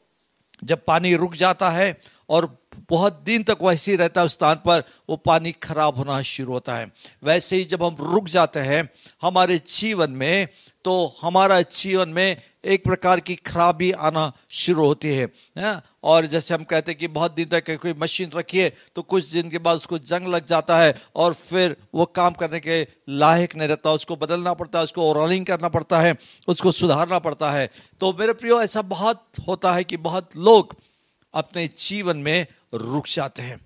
जब पानी रुक जाता है और बहुत दिन तक वैसे ही रहता है उस स्थान पर, वो पानी खराब होना शुरू होता है। वैसे ही जब हम रुक जाते हैं हमारे जीवन में तो हमारा जीवन में एक प्रकार की खराबी आना शुरू होती है है? और जैसे हम कहते हैं कि बहुत दिन तक कोई मशीन रखी है तो कुछ दिन के बाद उसको जंग लग जाता है और फिर वो काम करने के लायक नहीं रहता। उसको बदलना पड़ता है, उसको रोलिंग करना पड़ता है, उसको सुधारना पड़ता है। तो मेरे प्रियो, ऐसा बहुत होता है कि बहुत लोग अपने जीवन में रुक जाते हैं।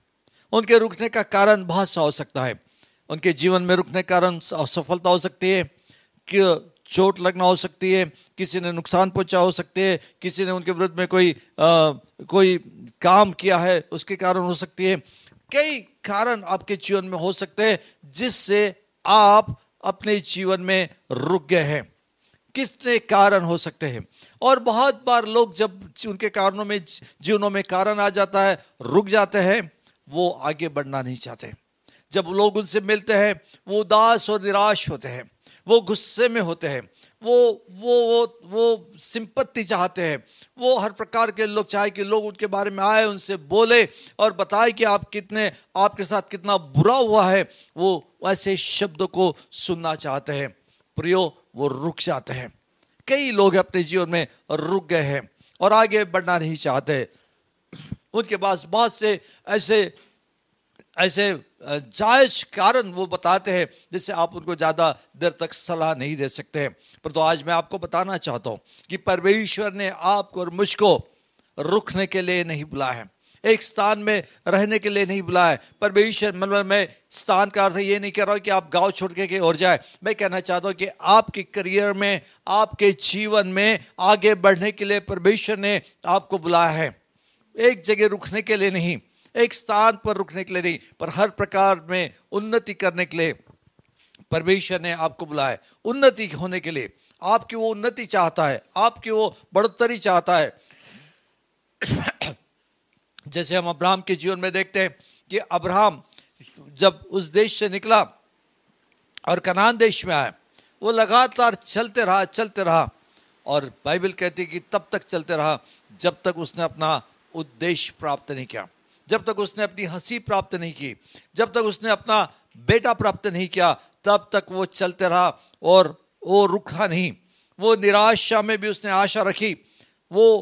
उनके रुकने का कारण बहुत सा हो सकता है। उनके जीवन में रुकने का कारण असफलता हो सकती है कि चोट लगना हो सकती है किसी ने नुकसान पहुँचा हो सकते हैं किसी ने उनके विरुद्ध में कोई आ, कोई काम किया है उसके कारण हो सकती है। कई कारण आपके जीवन में हो सकते हैं जिससे आप अपने जीवन में रुक गए हैं। किसने कारण हो सकते हैं? और बहुत बार लोग जब उनके कारणों में जीवनों में कारण आ जाता है रुक जाते हैं वो आगे बढ़ना नहीं चाहते। जब लोग उनसे मिलते हैं वो उदास और निराश होते हैं। वो गुस्से में होते हैं, वो वो वो वो सिंपत्ति चाहते हैं। वो हर प्रकार के लोग, चाहे कि लोग उनके बारे में आए, उनसे बोले और बताए कि आप कितने, आपके साथ कितना बुरा हुआ है, वो ऐसे शब्द को सुनना चाहते हैं। प्रियो, वो रुक जाते हैं। कई लोग अपने जीवन में रुक गए हैं और आगे बढ़ना नहीं चाहते। उनके पास बहुत से ऐसे ऐसे जायज़ कारण वो बताते हैं जिससे आप उनको ज़्यादा देर तक सलाह नहीं दे सकते हैं। पर तो आज मैं आपको बताना चाहता हूँ कि परमेश्वर ने आपको और मुझको रुकने के लिए नहीं बुलाया है। एक स्थान में रहने के लिए नहीं बुलाया है। परमेश्वर मतलब मैं स्थान का अर्थ ये नहीं कह रहा हूँ कि आप गाँव छोड़ के कहीं और जाए। मैं कहना चाहता हूँ कि आपके करियर में, आपके जीवन में आगे बढ़ने के लिए परमेश्वर ने आपको बुलाया है। एक जगह रुकने के लिए नहीं एक स्थान पर रुकने के लिए नहीं, पर हर प्रकार में उन्नति करने के लिए परमेश्वर ने आपको बुलाया उन्नति होने के लिए। आपकी वो उन्नति चाहता है, आपकी वो बढ़ोतरी चाहता है। जैसे हम अब्राहम के जीवन में देखते हैं कि अब्राहम जब उस देश से निकला और कनान देश में आया, वो लगातार चलते रहा चलते रहा और बाइबल कहती है कि तब तक चलते रहा जब तक उसने अपना उद्देश्य प्राप्त नहीं किया। जब तक उसने अपनी हँसी प्राप्त नहीं की, जब तक उसने अपना बेटा प्राप्त नहीं किया, तब तक वो चलते रहा और वो रुका नहीं। वो निराशा में भी उसने आशा रखी। वो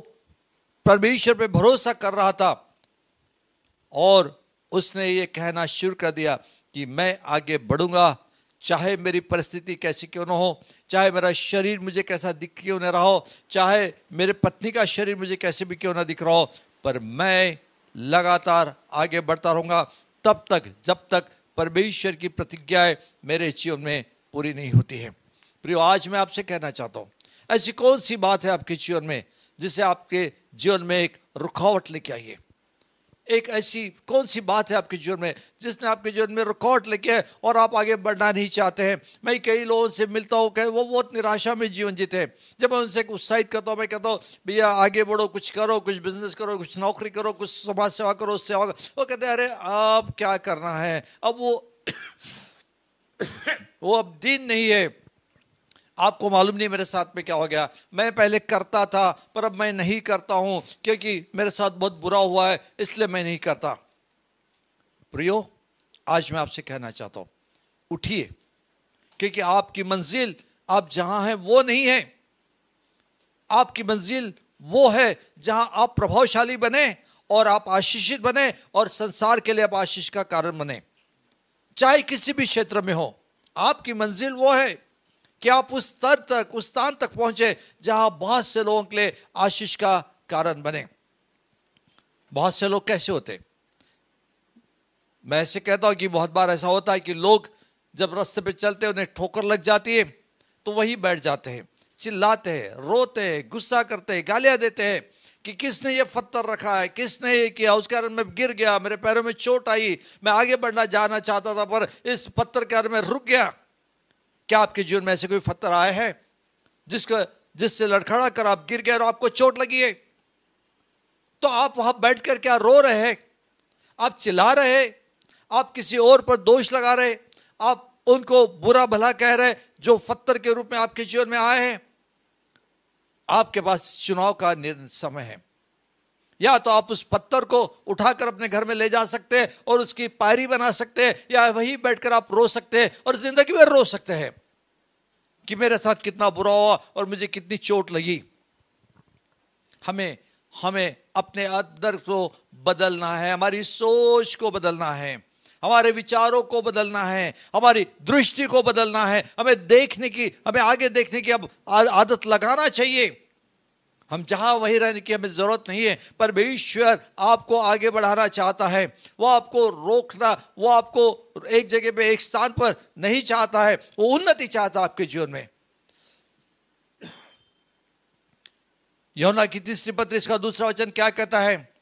परमेश्वर पे भरोसा कर रहा था और उसने ये कहना शुरू कर दिया कि मैं आगे बढ़ूँगा, चाहे मेरी परिस्थिति कैसी क्यों ना हो, चाहे मेरा शरीर मुझे कैसा दिख क्यों ना रहा हो, चाहे मेरे पत्नी का शरीर मुझे कैसे भी क्यों ना दिख रहा हो, पर मैं लगातार आगे बढ़ता रहूँगा, तब तक, जब तक परमेश्वर की प्रतिज्ञाएँ मेरे जीवन में पूरी नहीं होती है। प्रियो, आज मैं आपसे कहना चाहता हूँ, ऐसी कौन सी बात है आपके जीवन में जिसे आपके जीवन में एक रुकावट लेके आई है एक ऐसी कौन सी बात है आपके जीवन में जिसने आपके जीवन में रिकॉर्ड लेके है और आप आगे बढ़ना नहीं चाहते हैं? मैं कई लोगों से मिलता हूँ, कह, वो बहुत निराशा में जीवन जीते हैं। जब मैं उनसे उत्साहित करता हूँ, मैं कहता हूँ, भैया, आगे बढ़ो, कुछ करो, कुछ बिज़नेस करो, कुछ नौकरी करो, कुछ समाज सेवा करो सेवा वो कहते हैं, अरे आप क्या करना है? अब वो वो अब दिन नहीं है। आपको मालूम नहीं मेरे साथ में क्या हो गया। मैं पहले करता था, पर अब मैं नहीं करता हूँ, क्योंकि मेरे साथ बहुत बुरा हुआ है, इसलिए मैं नहीं करता। प्रियो, आज मैं आपसे कहना चाहता हूँ, उठिए, क्योंकि आपकी मंजिल, आप जहाँ हैं, वो नहीं है। आपकी मंजिल वो है, जहाँ आप प्रभावशाली बने और आप आशीषित बने और संसार के लिए आप आशीष का कारण बने। चाहे किसी भी क्षेत्र में हो, आपकी मंजिल वो है कि आप उस स्तर तक, उस स्थान तक पहुँचे जहाँ बहुत से लोगों के लिए आशीष का कारण बने। बहुत से लोग कैसे होते? मैं ऐसे कहता हूँ कि बहुत बार ऐसा होता है कि लोग जब रास्ते पे चलते उन्हें ठोकर लग जाती है तो वही बैठ जाते हैं, चिल्लाते हैं, रोते हैं, गुस्सा करते हैं, गालियाँ देते हैं कि किसने ये पत्थर रखा है, किसने ये किया उस कारण मैं गिर गया, मेरे पैरों में चोट आई, मैं आगे बढ़ना जाना चाहता था, पर इस पत्थर के कारण मैं रुक गया। क्या आपके जीवन में ऐसे कोई पत्थर आए हैं जिसका, जिससे लड़खड़ा कर आप गिर गए और आपको चोट लगी है? तो आप वहाँ बैठ कर क्या रो रहे हैं? आप चिल्ला रहे आप किसी और पर दोष लगा रहे आप उनको बुरा भला कह रहे जो पत्थर के रूप में आपके जीवन में आए हैं? आपके पास चुनाव का समय है। या तो आप उस पत्थर को उठाकर अपने घर में ले जा सकते हैं और उसकी पायरी बना सकते हैं, या वहीं बैठकर आप रो सकते हैं और ज़िंदगी में रो सकते हैं कि मेरे साथ कितना बुरा हुआ और मुझे कितनी चोट लगी। हमें हमें अपने अंदर को बदलना है, हमारी सोच को बदलना है, हमारे विचारों को बदलना है, हमारी दृष्टि को बदलना है, हमें देखने की, हमें आगे देखने की अब आदत लगाना चाहिए। हम जहाँ वही रहने की हमें ज़रूरत नहीं है पर ईश्वर आपको आगे बढ़ाना चाहता है, वो आपको रोकना, वो आपको एक जगह पे एक स्थान पर नहीं चाहता है, वो उन्नति चाहता है आपके जीवन में। यौना की तीसरी पत्र, इसका दूसरा वचन क्या कहता है?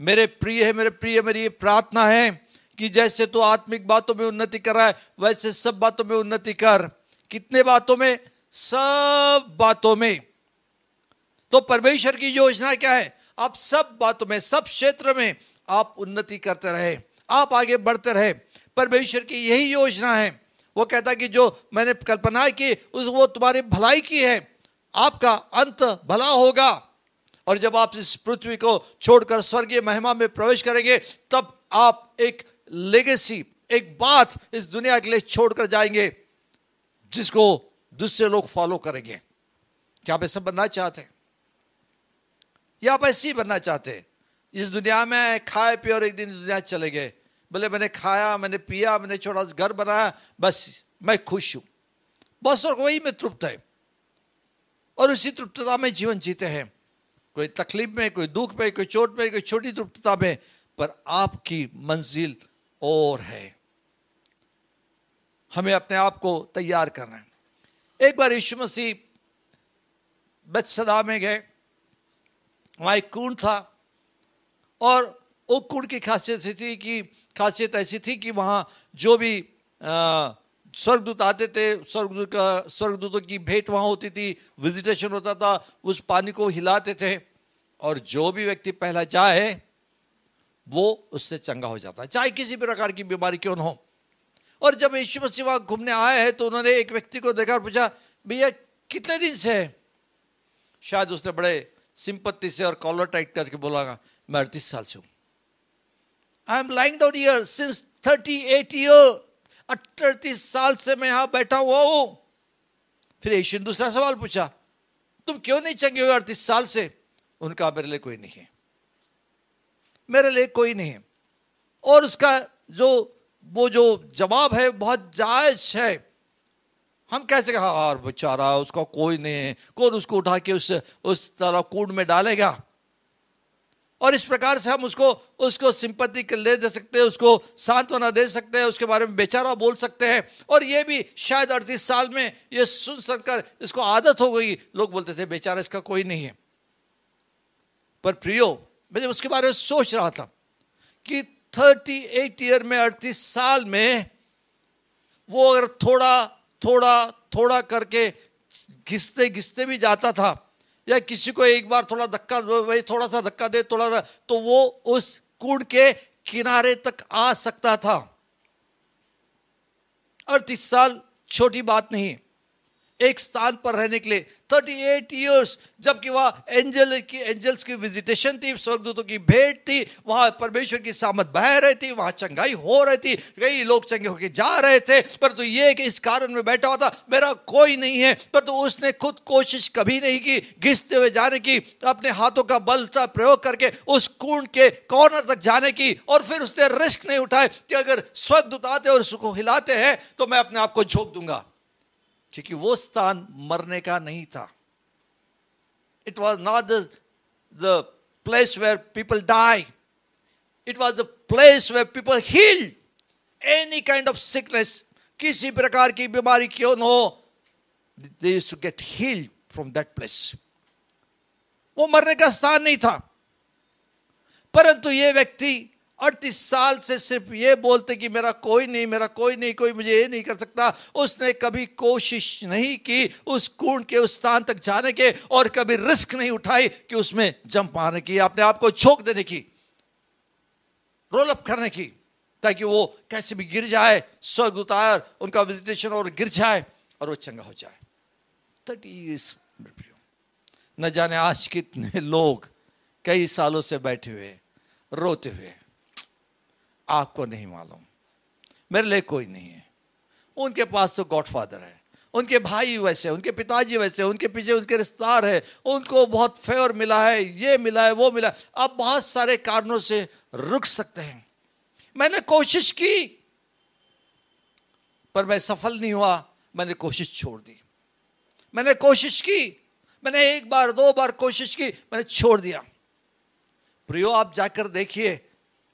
मेरे प्रिय है, मेरे प्रिय, मेरी ये प्रार्थना है कि जैसे तो आत्मिक बातों में उन्नति कर रहा है, वैसे सब बातों में उन्नति कर। कितने बातों में? सब बातों में। तो परमेश्वर की योजना क्या है? आप सब बातों में, सब क्षेत्र में आप उन्नति करते रहे, आप आगे बढ़ते रहे। परमेश्वर की यही योजना है। वो कहता कि जो मैंने कल्पना की, उस वो तुम्हारी भलाई की है। आपका अंत भला होगा। और जब आप इस पृथ्वी को छोड़कर स्वर्गीय महिमा में प्रवेश करेंगे, तब आप एक लेगेसी एक बात इस दुनिया के लिए छोड़कर जाएँगे, जिसको दूसरे लोग फॉलो करेंगे। क्या आप ऐसा बनना चाहते हैं? या आप ऐसे ही बनना चाहते इस दुनिया में खाए, पिए और एक दिन दुनिया चले गए। बोले, मैंने खाया, मैंने पिया, मैंने छोटा घर बनाया, बस मैं खुश हूँ। बस और वही में तृप्त है। और उसी तृप्तता में जीवन जीते हैं। कोई तकलीफ़ में, कोई दुख में, कोई चोट में, कोई छोटी तृप्तता में, पर आपकी मंजिल और है। हमें अपने आप को तैयार करना है। एक बार यीशु मसीह बदसदा में गए। वहाँ एक कुंड था और वो कुंड की खासियत थी कि, खासियत ऐसी थी कि वहाँ जो भी स्वर्गदूत आते थे, स्वर्गदूत का, स्वर्गदूतों की भेंट वहाँ होती थी विजिटेशन होता था, उस पानी को हिलाते थे और जो भी व्यक्ति पहला जाए, वो उससे चंगा हो जाता है। चाहे किसी भी प्रकार की बीमारी क्यों न हो। और जब यीशु मसीह वहाँ घूमने आए हैं तो उन्होंने एक व्यक्ति को देखा और पूछा, भैया, कितने दिन से है? शायद उसने बड़े सिंपत्ति से और कॉलर टाइट करके बोला, मैं अड़तीस साल से हूँ। I am lying down year since thirty eight year अड़तीस साल से मैं यहाँ बैठा हुआ हूँ। फिर यीशु ने दूसरा सवाल पूछा, तुम क्यों नहीं चंगे हुए अड़तीस साल से? उनका, मेरे लिए कोई नहीं है। मेरे लिए कोई नहीं है। और उसका जो, वो जो जवाब है, बहुत जायज़ है। हम कैसे कहा यार बेचारा, उसका कोई नहीं है। कौन उसको उठा के उस उस तरह कूड में डालेगा? और इस प्रकार से हम उसको उसको सिंपत्ति ले दे सकते हैं, उसको सांत्वना दे सकते हैं, उसके बारे में बेचारा बोल सकते हैं। और ये भी शायद अड़तीस साल में ये सुन सककर इसको आदत हो गई। लोग बोलते थे, बेचारा, इसका कोई नहीं है। पर प्रियो, मैं उसके बारे में सोच रहा था कि थर्टी एट ईयर में, अड़तीस साल में वो अगर थोड़ा थोड़ा थोड़ा करके घिसते घिसते भी जाता था। या किसी को एक बार थोड़ा धक्का भाई थोड़ा सा धक्का दे, थोड़ा सा तो वो उस कूड़ के किनारे तक आ सकता था। अड़तीस साल छोटी बात नहीं। एक स्थान पर रहने के लिए। 38 एट ईयर्स जबकि वहाँ एंजल की एंजल्स की विजिटेशन थी, स्वर्गदूतों की भेंट थी, वहाँ परमेश्वर की सामत बह रही थी, वहाँ चंगाई हो रही थी, कई लोग चंगे होकर जा रहे थे, परंतु तो ये कि इस कारण में बैठा हुआ था, मेरा कोई नहीं है, परंतु तो उसने खुद कोशिश कभी नहीं की, घिसते हुए जाने की, अपने हाथों का बल का प्रयोग करके उस कुंड के कॉर्नर तक जाने की, और फिर उसने रिस्क नहीं उठाए कि अगर स्वर्गदूत आते और उसको हिलाते हैं तो मैं अपने आप को झोंक दूँगा। क्योंकि वो स्थान मरने का नहीं था। It was not the place where people die it was the place where people healed any kind of sickness किसी प्रकार की बीमारी क्यों न हो they to get healed from that place वो मरने का स्थान नहीं था। परंतु ये व्यक्ति अड़तीस साल से सिर्फ़ ये बोलते कि मेरा कोई नहीं, मेरा कोई नहीं, कोई मुझे ये नहीं कर सकता। उसने कभी कोशिश नहीं की उस कुंड के उस स्थान तक जाने के और कभी रिस्क नहीं उठाई कि उसमें जंप मारने की, अपने आप को छोक देने की, रोल अप करने की, ताकि वो कैसे भी गिर जाए, स्वर्ग उतार, उनका विजिटेशन और गिर जाए और वो चंगा हो जाए। थर्टी न जाने आज कितने लोग कई सालों से बैठे हुए, रोते हुए आपको नहीं मालूम। मेरे लिए कोई नहीं है। उनके पास तो गॉड फादर है। उनके भाई वैसे, उनके पिताजी वैसे, उनके पीछे उनके रिश्तेदार है। उनको बहुत फेवर मिला है, ये मिला है, वो मिला अब बहुत सारे कारणों से रुक सकते हैं। मैंने कोशिश की, पर मैं सफल नहीं हुआ। मैंने कोशिश छोड़ दी। मैंने कोशिश की, मैंने एक बार, दो बार कोशिश की, मैंने छोड़ दिया। प्रियो, आप जाकर देखिए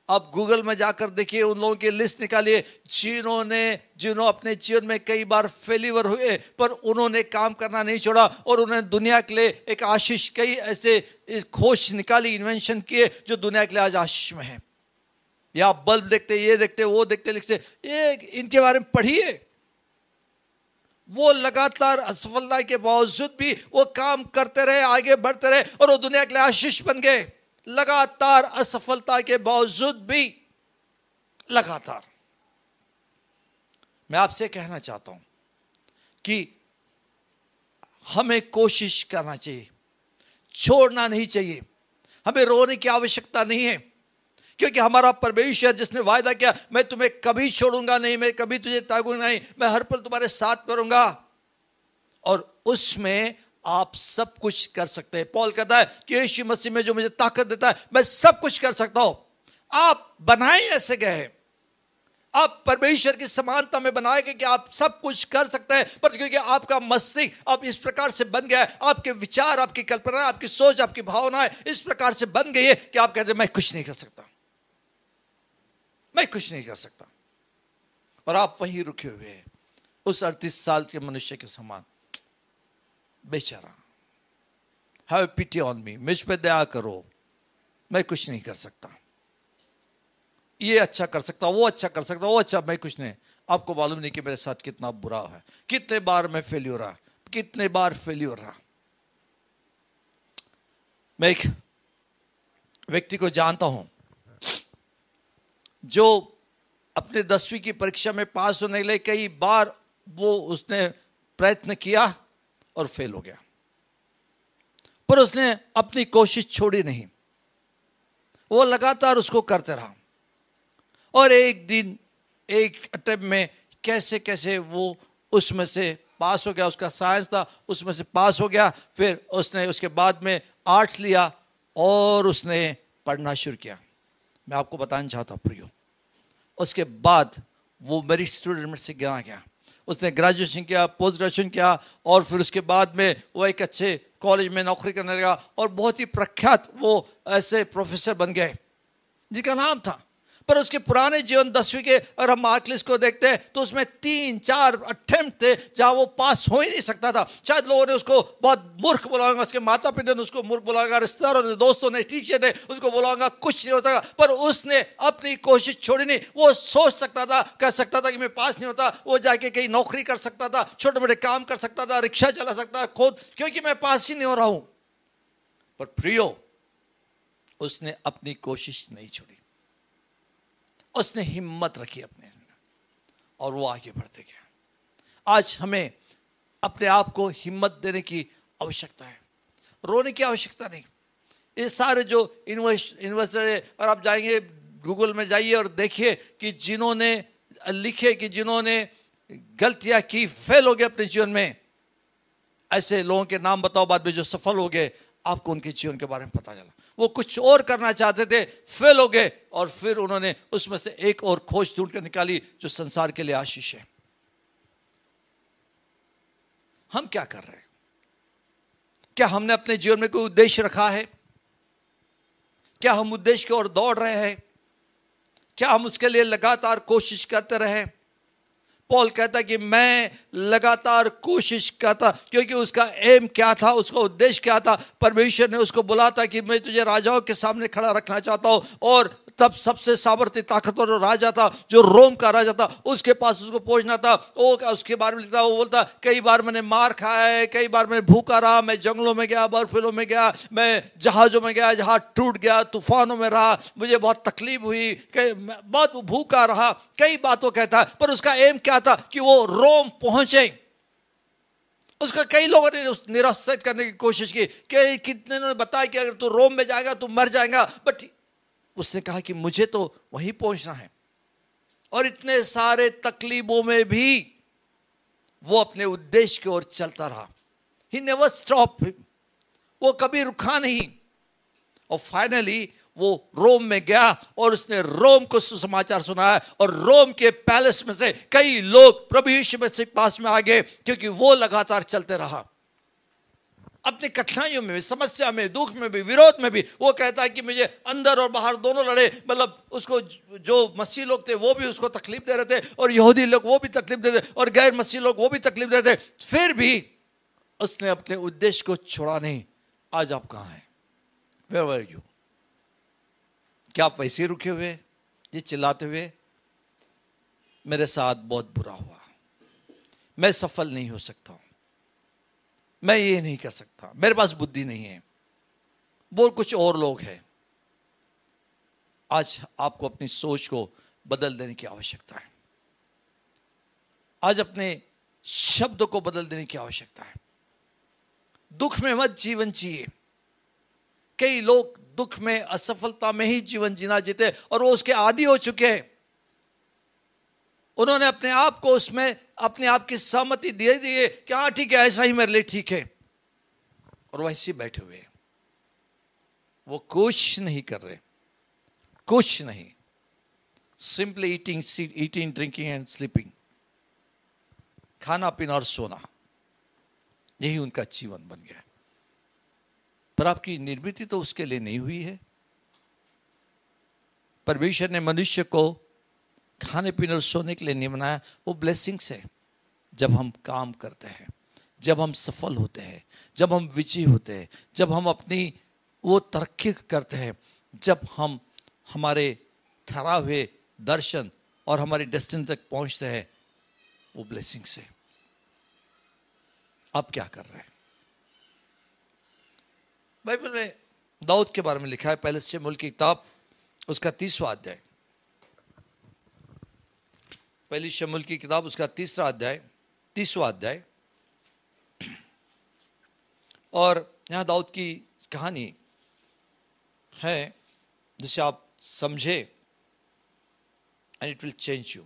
आप गूगल में जाकर देखिए, उन लोगों की लिस्ट निकालिए, जिन्होंने जिन्होंने अपने जीवन में कई बार फेलिवर हुए, पर उन्होंने काम करना नहीं छोड़ा और उन्होंने दुनिया के लिए एक आशीष, कई ऐसे खोज निकाली इन्वेंशन किए, जो दुनिया के लिए आज आशीष में है। या आप बल्ब देखते, ये देखते, वो देखते, लिखते ये इनके बारे में पढ़िए। वो लगातार असफलता के बावजूद भी वो काम करते रहे, आगे बढ़ते रहे और वो दुनिया के लिए आशीष बन गए। लगातार असफलता के बावजूद भी लगातार। मैं आपसे कहना चाहता हूँ कि हमें कोशिश करना चाहिए, छोड़ना नहीं चाहिए। हमें रोने की आवश्यकता नहीं है, क्योंकि हमारा परमेश्वर जिसने वायदा किया, मैं तुम्हें कभी छोड़ूँगा नहीं, मैं कभी तुझे तागूँगा नहीं, मैं हर पल तुम्हारे साथ करूँगा और उसमें आप सब कुछ कर सकते हैं। पॉल कहता है कि यीशु मसीह में जो मुझे ताकत देता है, मैं सब कुछ कर सकता हूँ। आप बनाए ऐसे गए हैं। आप परमेश्वर की समानता में बनाए गए कि आप सब कुछ कर सकते हैं, पर क्योंकि आपका मस्तिष्क अब इस प्रकार से बन गया है, आपके विचार, आपकी कल्पना, आपकी सोच, आपकी भावनाएँ इस प्रकार से बन गई है कि आप कहते हैं, मैं कुछ नहीं कर सकता। मैं कुछ नहीं कर सकता। और आप वहीं रुके हुए हैं, उस अड़तीस साल के मनुष्य के समान। बेचारा हैव पिटी ऑन मी मुझ पे दया करो। मैं कुछ नहीं कर सकता। ये अच्छा कर सकता, वो अच्छा कर सकता, वो अच्छा मैं कुछ नहीं। आपको मालूम नहीं कि मेरे साथ कितना बुरा है। कितने बार मैं फेल्यूर रहा, कितने बार फेल्यूर रहा। मैं एक व्यक्ति को जानता हूँ, जो अपने दसवीं की परीक्षा में पास होने के लिए कई बार वो उसने प्रयत्न किया और फेल हो गया। पर उसने अपनी कोशिश छोड़ी नहीं। वो लगातार उसको करते रहा। और एक दिन, एक अटेम्प में कैसे कैसे वो उसमें से पास हो गया, उसका साइंस था, उसमें से पास हो गया, फिर उसने उसके बाद में आर्ट्स लिया और उसने पढ़ना शुरू किया। मैं आपको बताना चाहता हूँ प्रियो, उसके बाद वो मेरी स्टूडेंट से गिरा गया। उसने ग्रेजुएशन किया पोस्ट ग्रेजुएशन किया और फिर उसके बाद में वह एक अच्छे कॉलेज में नौकरी करने लगा और बहुत ही प्रख्यात वो ऐसे प्रोफेसर बन गए। जिनका नाम था पर उसके पुराने जीवन दसवीं के अगर हम मार्क लिस्ट को देखते हैं तो उसमें तीन, चार अटेम्प्ट थे, जहाँ वो पास हो ही नहीं सकता था। शायद लोगों ने उसको बहुत मूर्ख बोलाऊँगा उसके माता पिता ने उसको मूर्ख बोलाऊँगा रिश्तेदारों ने, दोस्तों ने टीचर ने उसको बोलाऊँगा कुछ नहीं होता पर उसने अपनी कोशिश छोड़ी नहीं। वो सोच सकता था, कह सकता था कि मैं पास नहीं होता, वो जाके कहीं नौकरी कर सकता था, छोटे मोटे काम कर सकता था, रिक्शा चला सकता था, खुद, क्योंकि मैं पास ही नहीं हो रहा हूँ। पर प्रियो, उसने अपनी कोशिश नहीं छोड़ी। उसने हिम्मत रखी अपने और वो आगे बढ़ते गया आज हमें अपने आप को हिम्मत देने की आवश्यकता है। रोने की आवश्यकता नहीं। ये सारे जो इन्वेस्टर है, और आप जाएँगे, गूगल में जाइए और देखिए कि जिन्होंने लिखे, कि जिन्होंने गलतियाँ की, फेल हो गए अपने जीवन में, ऐसे लोगों के नाम बताओ, बाद में जो सफल हो गए, आपको उनके जीवन के बारे में पता चला। वो कुछ और करना चाहते थे, फेल हो गए और फिर उन्होंने उसमें से एक और खोज ढूंढ कर निकाली जो संसार के लिए आशीष है। हम क्या कर रहे हैं? क्या हमने अपने जीवन में कोई उद्देश्य रखा है? क्या हम उद्देश्य की ओर दौड़ रहे हैं? क्या हम उसके लिए लगातार कोशिश करते रहे? पॉल कहता कि मैं लगातार कोशिश करता, क्योंकि उसका एम क्या था, उसका उद्देश्य क्या था? परमेश्वर ने उसको बोला था कि मैं तुझे राजाओं के सामने खड़ा रखना चाहता हूँ और तब सबसे सामर्थ्य ताकतवर राजा था, जो रोम का राजा था, उसके पास उसको पहुँचना था। वो क्या उसके बारे में लिखता वो बोलता, कई बार मैंने मार खाया है, कई बार मैंने भूखा रहा, मैं जंगलों में गया, बर्फिलों में गया, मैं जहाजों में गया, जहाज़ टूट गया, तूफानों में रहा, मुझे बहुत तकलीफ़ हुई बहुत भूखा रहा, कई बातों कहता पर उसका एम क्या था कि वो रोम पहुँचे। उसका कई लोगों ने निरस्त करने की कोशिश की, कि कितने बताया कि अगर तू रोम में जाएगा तो मर जाएगा बट उसने कहा कि मुझे तो वहीं पहुँचना है। और इतने सारे तकलीफों में भी वो अपने उद्देश्य की ओर चलता रहा। ही नेवर स्टॉप वो कभी रुका नहीं। और फाइनली वो रोम में गया और उसने रोम को सुसमाचार सुनाया और रोम के पैलेस में से कई लोग प्रभु यीशु मसीह के पास में आ गए, क्योंकि वो लगातार चलते रहा। अपनी कठिनाइयों में भी, समस्या में दुख में भी, विरोध में भी, वो कहता है कि मुझे अंदर और बाहर दोनों लड़े। मतलब उसको जो मसीह लोग थे, वो भी उसको तकलीफ़ दे रहे थे, और यहूदी लोग वो भी तकलीफ़ दे रहे और गैर मसीह लोग वो भी तकलीफ़ दे रहे थे। फिर भी उसने अपने उद्देश्य को छोड़ा नहीं। आज आप कहाँ हैं? वेर यू क्या आप वैसे रुके हुए? ये चिल्लाते हुए? मेरे साथ बहुत बुरा हुआ। मैं सफल नहीं हो सकता हूँ। मैं ये नहीं कर सकता। मेरे पास बुद्धि नहीं है। वो कुछ और लोग हैं। आज आपको अपनी सोच को बदल देने की आवश्यकता है। आज अपने शब्द को बदल देने की आवश्यकता है। दुख में मत जीवन जिए। कई लोग दुख में, असफलता में ही जीवन जीना जीते और वो उसके आदि हो चुके हैं। उन्होंने अपने आप को उसमें अपने आप की सहमति दे दिए कि हाँ ठीक है, ऐसा ही मेरे लिए ठीक है। और वैसे बैठे हुए। वो कुछ नहीं कर रहे। कुछ नहीं। Simply eating eating drinking and sleeping खाना पीना और सोना। यही उनका जीवन बन गया। पर आपकी निर्मित तो उसके लिए नहीं हुई है। परमेश्वर ने मनुष्य को खाने पीने और सोने के लिए नहीं बनाया, वो ब्लेसिंग्स है। जब हम काम करते हैं, जब हम सफल होते हैं, जब हम विजयी होते हैं, जब हम अपनी वो तरक्की करते हैं, जब हम हमारे ठहरा हुए दर्शन और हमारी डेस्टिनी तक पहुँचते हैं, वो ब्लेसिंग से आप क्या कर रहे हैं? बाइबल में दाऊद के बारे में लिखा है, पहले से मुल्क की किताब, उसका तीसवा अध्याय। पहली शमुल की किताब, उसका तीसरा अध्याय, तीसवा अध्याय। और यहाँ दाऊद की कहानी है, जिसे आप समझे and it will change you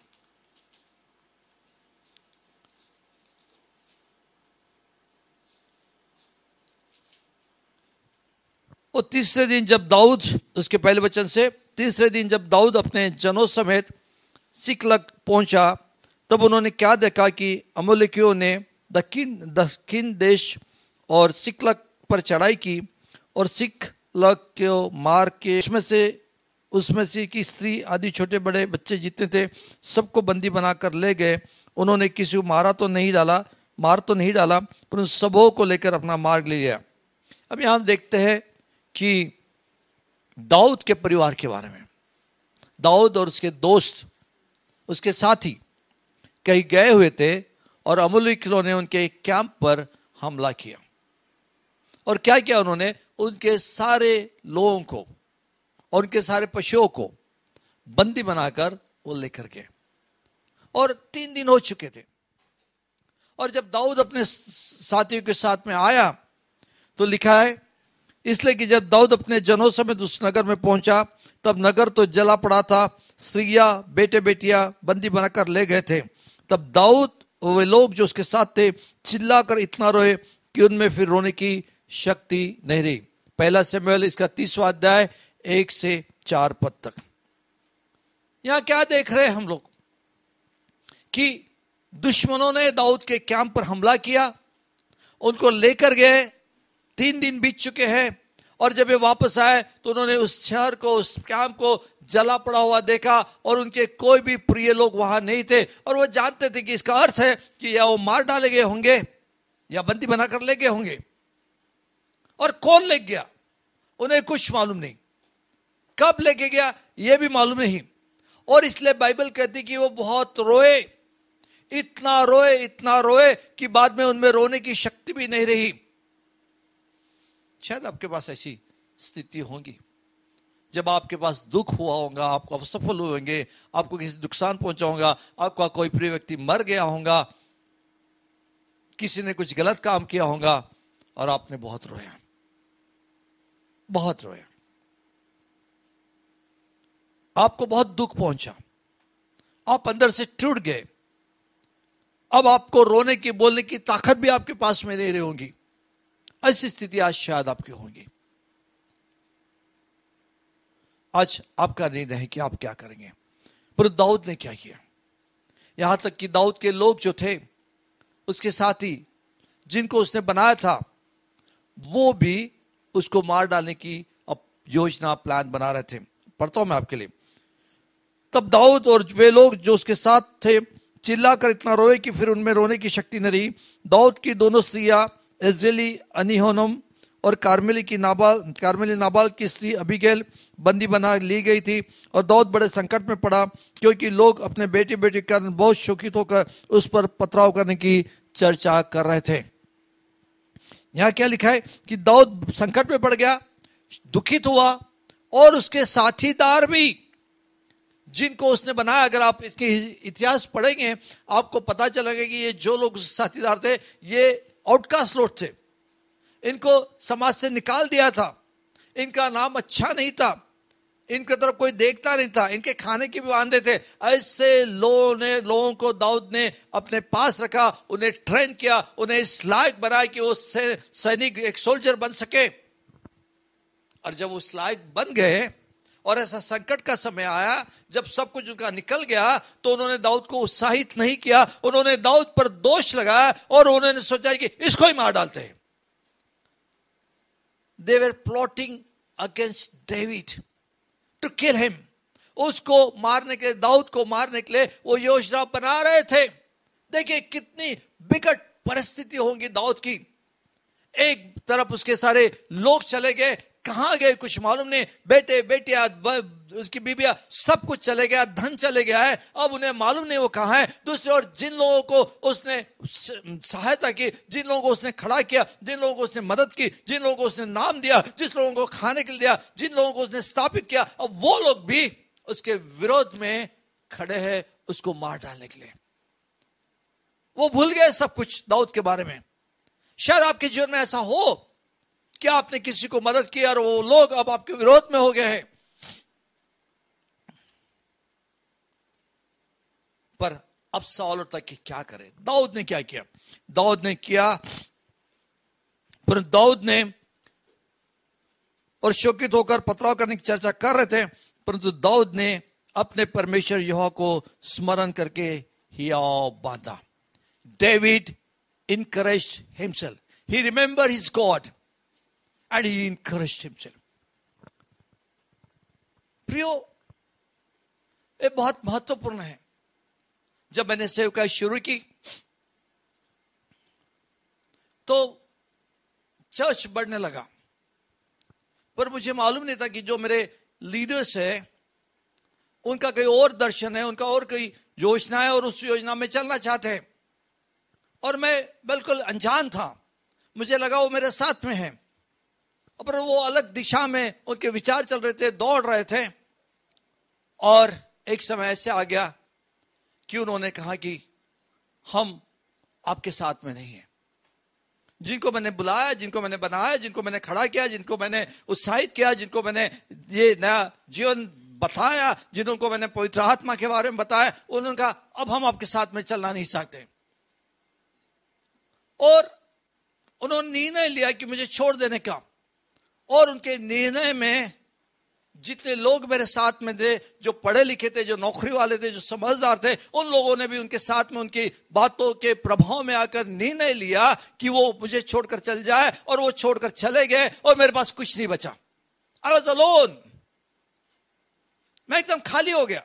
वो तीसरे दिन जब दाऊद, उसके पहले वचन से, तीसरे दिन जब दाऊद अपने जनों समेत सिकलक पहुँचा, तब उन्होंने क्या देखा कि अमोलिकियों ने दक्षिण दक्षिण देश और सिकलक पर चढ़ाई की और सिख लग को मार के उसमें से उसमें से कि स्त्री आदि छोटे बड़े बच्चे जितने थे, सबको बंदी बनाकर ले गए। उन्होंने किसी को मारा तो नहीं डाला, मार तो नहीं डाला, पर उन सबों को लेकर अपना मार्ग ले लिया। अब यहाँ हम देखते हैं कि दाऊद के परिवार के बारे में। दाऊद और उसके दोस्त उसके साथी कहीं गए हुए थे और अमूलिकलों ने उनके कैंप पर हमला किया। और क्या किया उन्होंने? उनके सारे लोगों को और उनके सारे पशुओं को बंदी बनाकर वो लेकर गए। और तीन दिन हो चुके थे। और जब दाऊद अपने साथियों के साथ में आया तो लिखा है, इसलिए कि जब दाऊद अपने जनों समेत उस नगर में पहुँचा, तब नगर तो जला पड़ा था स्त्रिया बेटे बेटियाँ बंदी बनाकर ले गए थे। तब दाऊद वे लोग जो उसके साथ थे, चिल्लाकर इतना रोए कि उनमें फिर रोने की शक्ति नहीं रही। पहला समय इसका तीसवा अध्याय, एक से चार पद तक। यहाँ क्या देख रहे हैं हम लोग? कि दुश्मनों ने दाऊद के कैंप पर हमला किया, उनको लेकर गए, तीन दिन बीत चुके हैं, और जब ये वापस आए तो उन्होंने उस शहर को, उस कैंप को जला पड़ा हुआ देखा और उनके कोई भी प्रिय लोग वहाँ नहीं थे। और वो जानते थे कि इसका अर्थ है कि या वो मार डाले गए होंगे या बंदी बनाकर ले गए होंगे। और कौन ले गया? उन्हें कुछ मालूम नहीं। कब लेके गया? ये भी मालूम नहीं। और इसलिए बाइबल कहती कि वो बहुत रोए। इतना रोए इतना रोए कि बाद में उनमें रोने की शक्ति भी नहीं रही। शायद आपके पास ऐसी स्थिति होगी। जब आपके पास दुख हुआ होगा, आपको असफल होंगे, आपको किसी नुकसान पहुँचा होगा आपका कोई प्रिय व्यक्ति मर गया होगा, किसी ने कुछ गलत काम किया होगा, और आपने बहुत रोया। बहुत रोया। आपको बहुत दुख पहुँचा। आप अंदर से टूट गए। अब आपको रोने की, बोलने की ताकत भी आपके पास में नहीं रही होगी। ऐसी स्थिति आज शायद आपकी होगी। आज आपका निर्णय है कि आप क्या करेंगे? पर दाऊद ने क्या किया? यहाँ तक कि दाऊद के लोग जो थे, उसके साथी, जिनको उसने बनाया था, वो भी उसको मार डालने की योजना, प्लान बना रहे थे। पढ़ता हूँ मैं आपके लिए। तब दाऊद और वे लोग जो उसके साथ थे, चिल्लाकर इतना रोए कि फिर उनमें रोने की शक्ति न रही। दाऊद की दोनों स्त्रियाँ इजरायली अनिहोनम और कार्मेली की नाबाल, कार्मेली नाबाल की स्त्री अभिगेल बंदी बना ली गई थी और दाऊद बड़े संकट में पड़ा क्योंकि लोग अपने बेटे बेटे के कारण बहुत शोकित होकर उस पर पथराव करने की चर्चा कर रहे थे। यहाँ क्या लिखा है कि दाऊद संकट में पड़ गया, दुखित हुआ और उसके साथीदार भी, जिनको उसने बनाया, अगर आप इसके इतिहास पढ़ेंगे, आपको पता चलेगा कि ये जो लोग साथीदार थे, ये आउटकास्ट लोग थे। इनको समाज से निकाल दिया था। इनका नाम अच्छा नहीं था। इनके तरफ़ कोई देखता नहीं था। इनके खाने की भी वादे थे। ऐसे लोगों ने, लोगों को दाऊद ने अपने पास रखा, उन्हें ट्रेन किया, उन्हें इस लायक बनाया कि वो सैनिक, एक सोल्जर बन सके। और जब उस लायक बन गए और ऐसा संकट का समय आया, जब सब कुछ उनका निकल गया तो उन्होंने दाऊद को उत्साहित नहीं किया। उन्होंने दाऊद पर दोष लगाया और उन्होंने सोचा कि इसको ही मार डालते हैं। They were plotting against David to kill him उसको मारने के लिए, दाऊद को मारने के लिए वो योजना बना रहे थे। देखिए कितनी बिकट परिस्थिति होंगी दाऊद की। एक तरफ़ उसके सारे लोग चले गए, कहाँ गए कुछ मालूम नहीं। बेटे बेटिया उसकी बीबिया सब कुछ चले गया, धन चले गया है, अब उन्हें मालूम नहीं वो कहा है। दूसरी ओर जिन लोगों को उसने सहायता की, जिन लोगों को उसने खड़ा किया, जिन लोगों को उसने मदद की, जिन लोगों को उसने नाम दिया, जिस लोगों को खाने के लिए दिया, जिन लोगों को उसने स्थापित किया, अब वो लोग भी उसके विरोध में खड़े हैं उसको मार डालने के लिए। वो भूल गए सब कुछ दाऊद के बारे में। शायद आपके जीवन में ऐसा हो क्या आपने किसी को मदद की और वो लोग अब आपके विरोध में हो गए हैं। पर अब सवाल उठता कि क्या करें? दाऊद ने क्या किया? दाऊद ने किया, पर दाऊद ने और शोकित होकर पथराव करने की चर्चा कर रहे थे, परंतु दाऊद ने अपने परमेश्वर यहोवा को स्मरण करके हिया बांधा। David encourage himself he remember his God and he encouraged himself. प्रियो, ये बहुत महत्वपूर्ण है। जब मैंने सेवकाई शुरू की तो चर्च बढ़ने लगा। पर मुझे मालूम नहीं था कि जो मेरे लीडर्स है, उनका कोई और दर्शन है, उनका और कोई योजना है और उस योजना में चलना चाहते हैं। और मैं बिल्कुल अनजान था। मुझे लगा वो मेरे साथ में है। पर वो अलग दिशा में उनके विचार चल रहे थे, दौड़ रहे थे। और एक समय ऐसे आ गया कि उन्होंने कहा कि हम आपके साथ में नहीं है? जिनको मैंने बुलाया, जिनको मैंने बनाया, जिनको मैंने खड़ा किया, जिनको मैंने उत्साहित किया, जिनको मैंने ये नया जीवन बताया, जिनको मैंने पवित्र आत्मा के बारे में बताया, उन्होंने कहा, अब हम आपके साथ में चलना नहीं चाहते। और उन्होंने निर्णय लिया कि मुझे छोड़ देने का। और उनके निर्णय में जितने लोग मेरे साथ में थे, जो पढ़े लिखे थे, जो नौकरी वाले थे, जो समझदार थे, उन लोगों ने भी उनके साथ में उनकी बातों के प्रभाव में आकर निर्णय लिया कि वो मुझे छोड़कर चल जाए और वो छोड़कर चले गए और मेरे पास कुछ नहीं बचा। आई वॉज़ अलोन मैं एकदम खाली हो गया।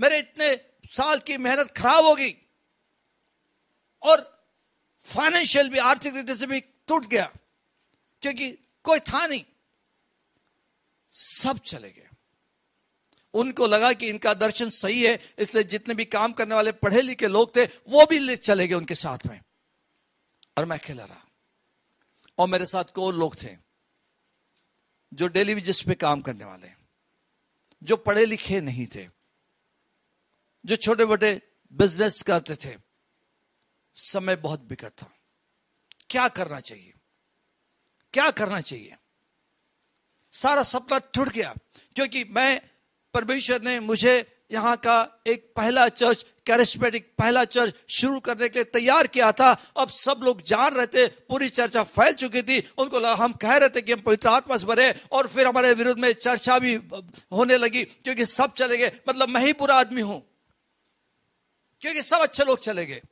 मेरे इतने साल की मेहनत खराब हो गई। और फाइनेंशियल भी, आर्थिक रीति से भी टूट गया, क्योंकि कोई था नहीं। सब चले गए। उनको लगा कि इनका दर्शन सही है, इसलिए जितने भी काम करने वाले पढ़े लिखे लोग थे, वो भी चले गए उनके साथ में। और मैं अकेला रहा। और मेरे साथ को लोग थे, जो डेली जिस पे काम करने वाले, जो पढ़े लिखे नहीं थे, जो छोटे मोटे बिज़नेस करते थे। समय बहुत बिकट था। क्या करना चाहिए? क्या करना चाहिए? सारा सपना टूट गया। क्योंकि मैं, परमेश्वर ने मुझे यहाँ का एक पहला चर्च कैरिस्मेटिक पहला चर्च शुरू करने के लिए तैयार किया था। अब सब लोग जान रहे थे, पूरी चर्चा फैल चुकी थी। उनको हम कह रहे थे कि हम पवित्र आत्मा से भरे और फिर हमारे विरुद्ध में चर्चा भी होने लगी, क्योंकि सब चले गए। मतलब मैं ही बुरा आदमी हूँ। क्योंकि सब अच्छे लोग चले गए।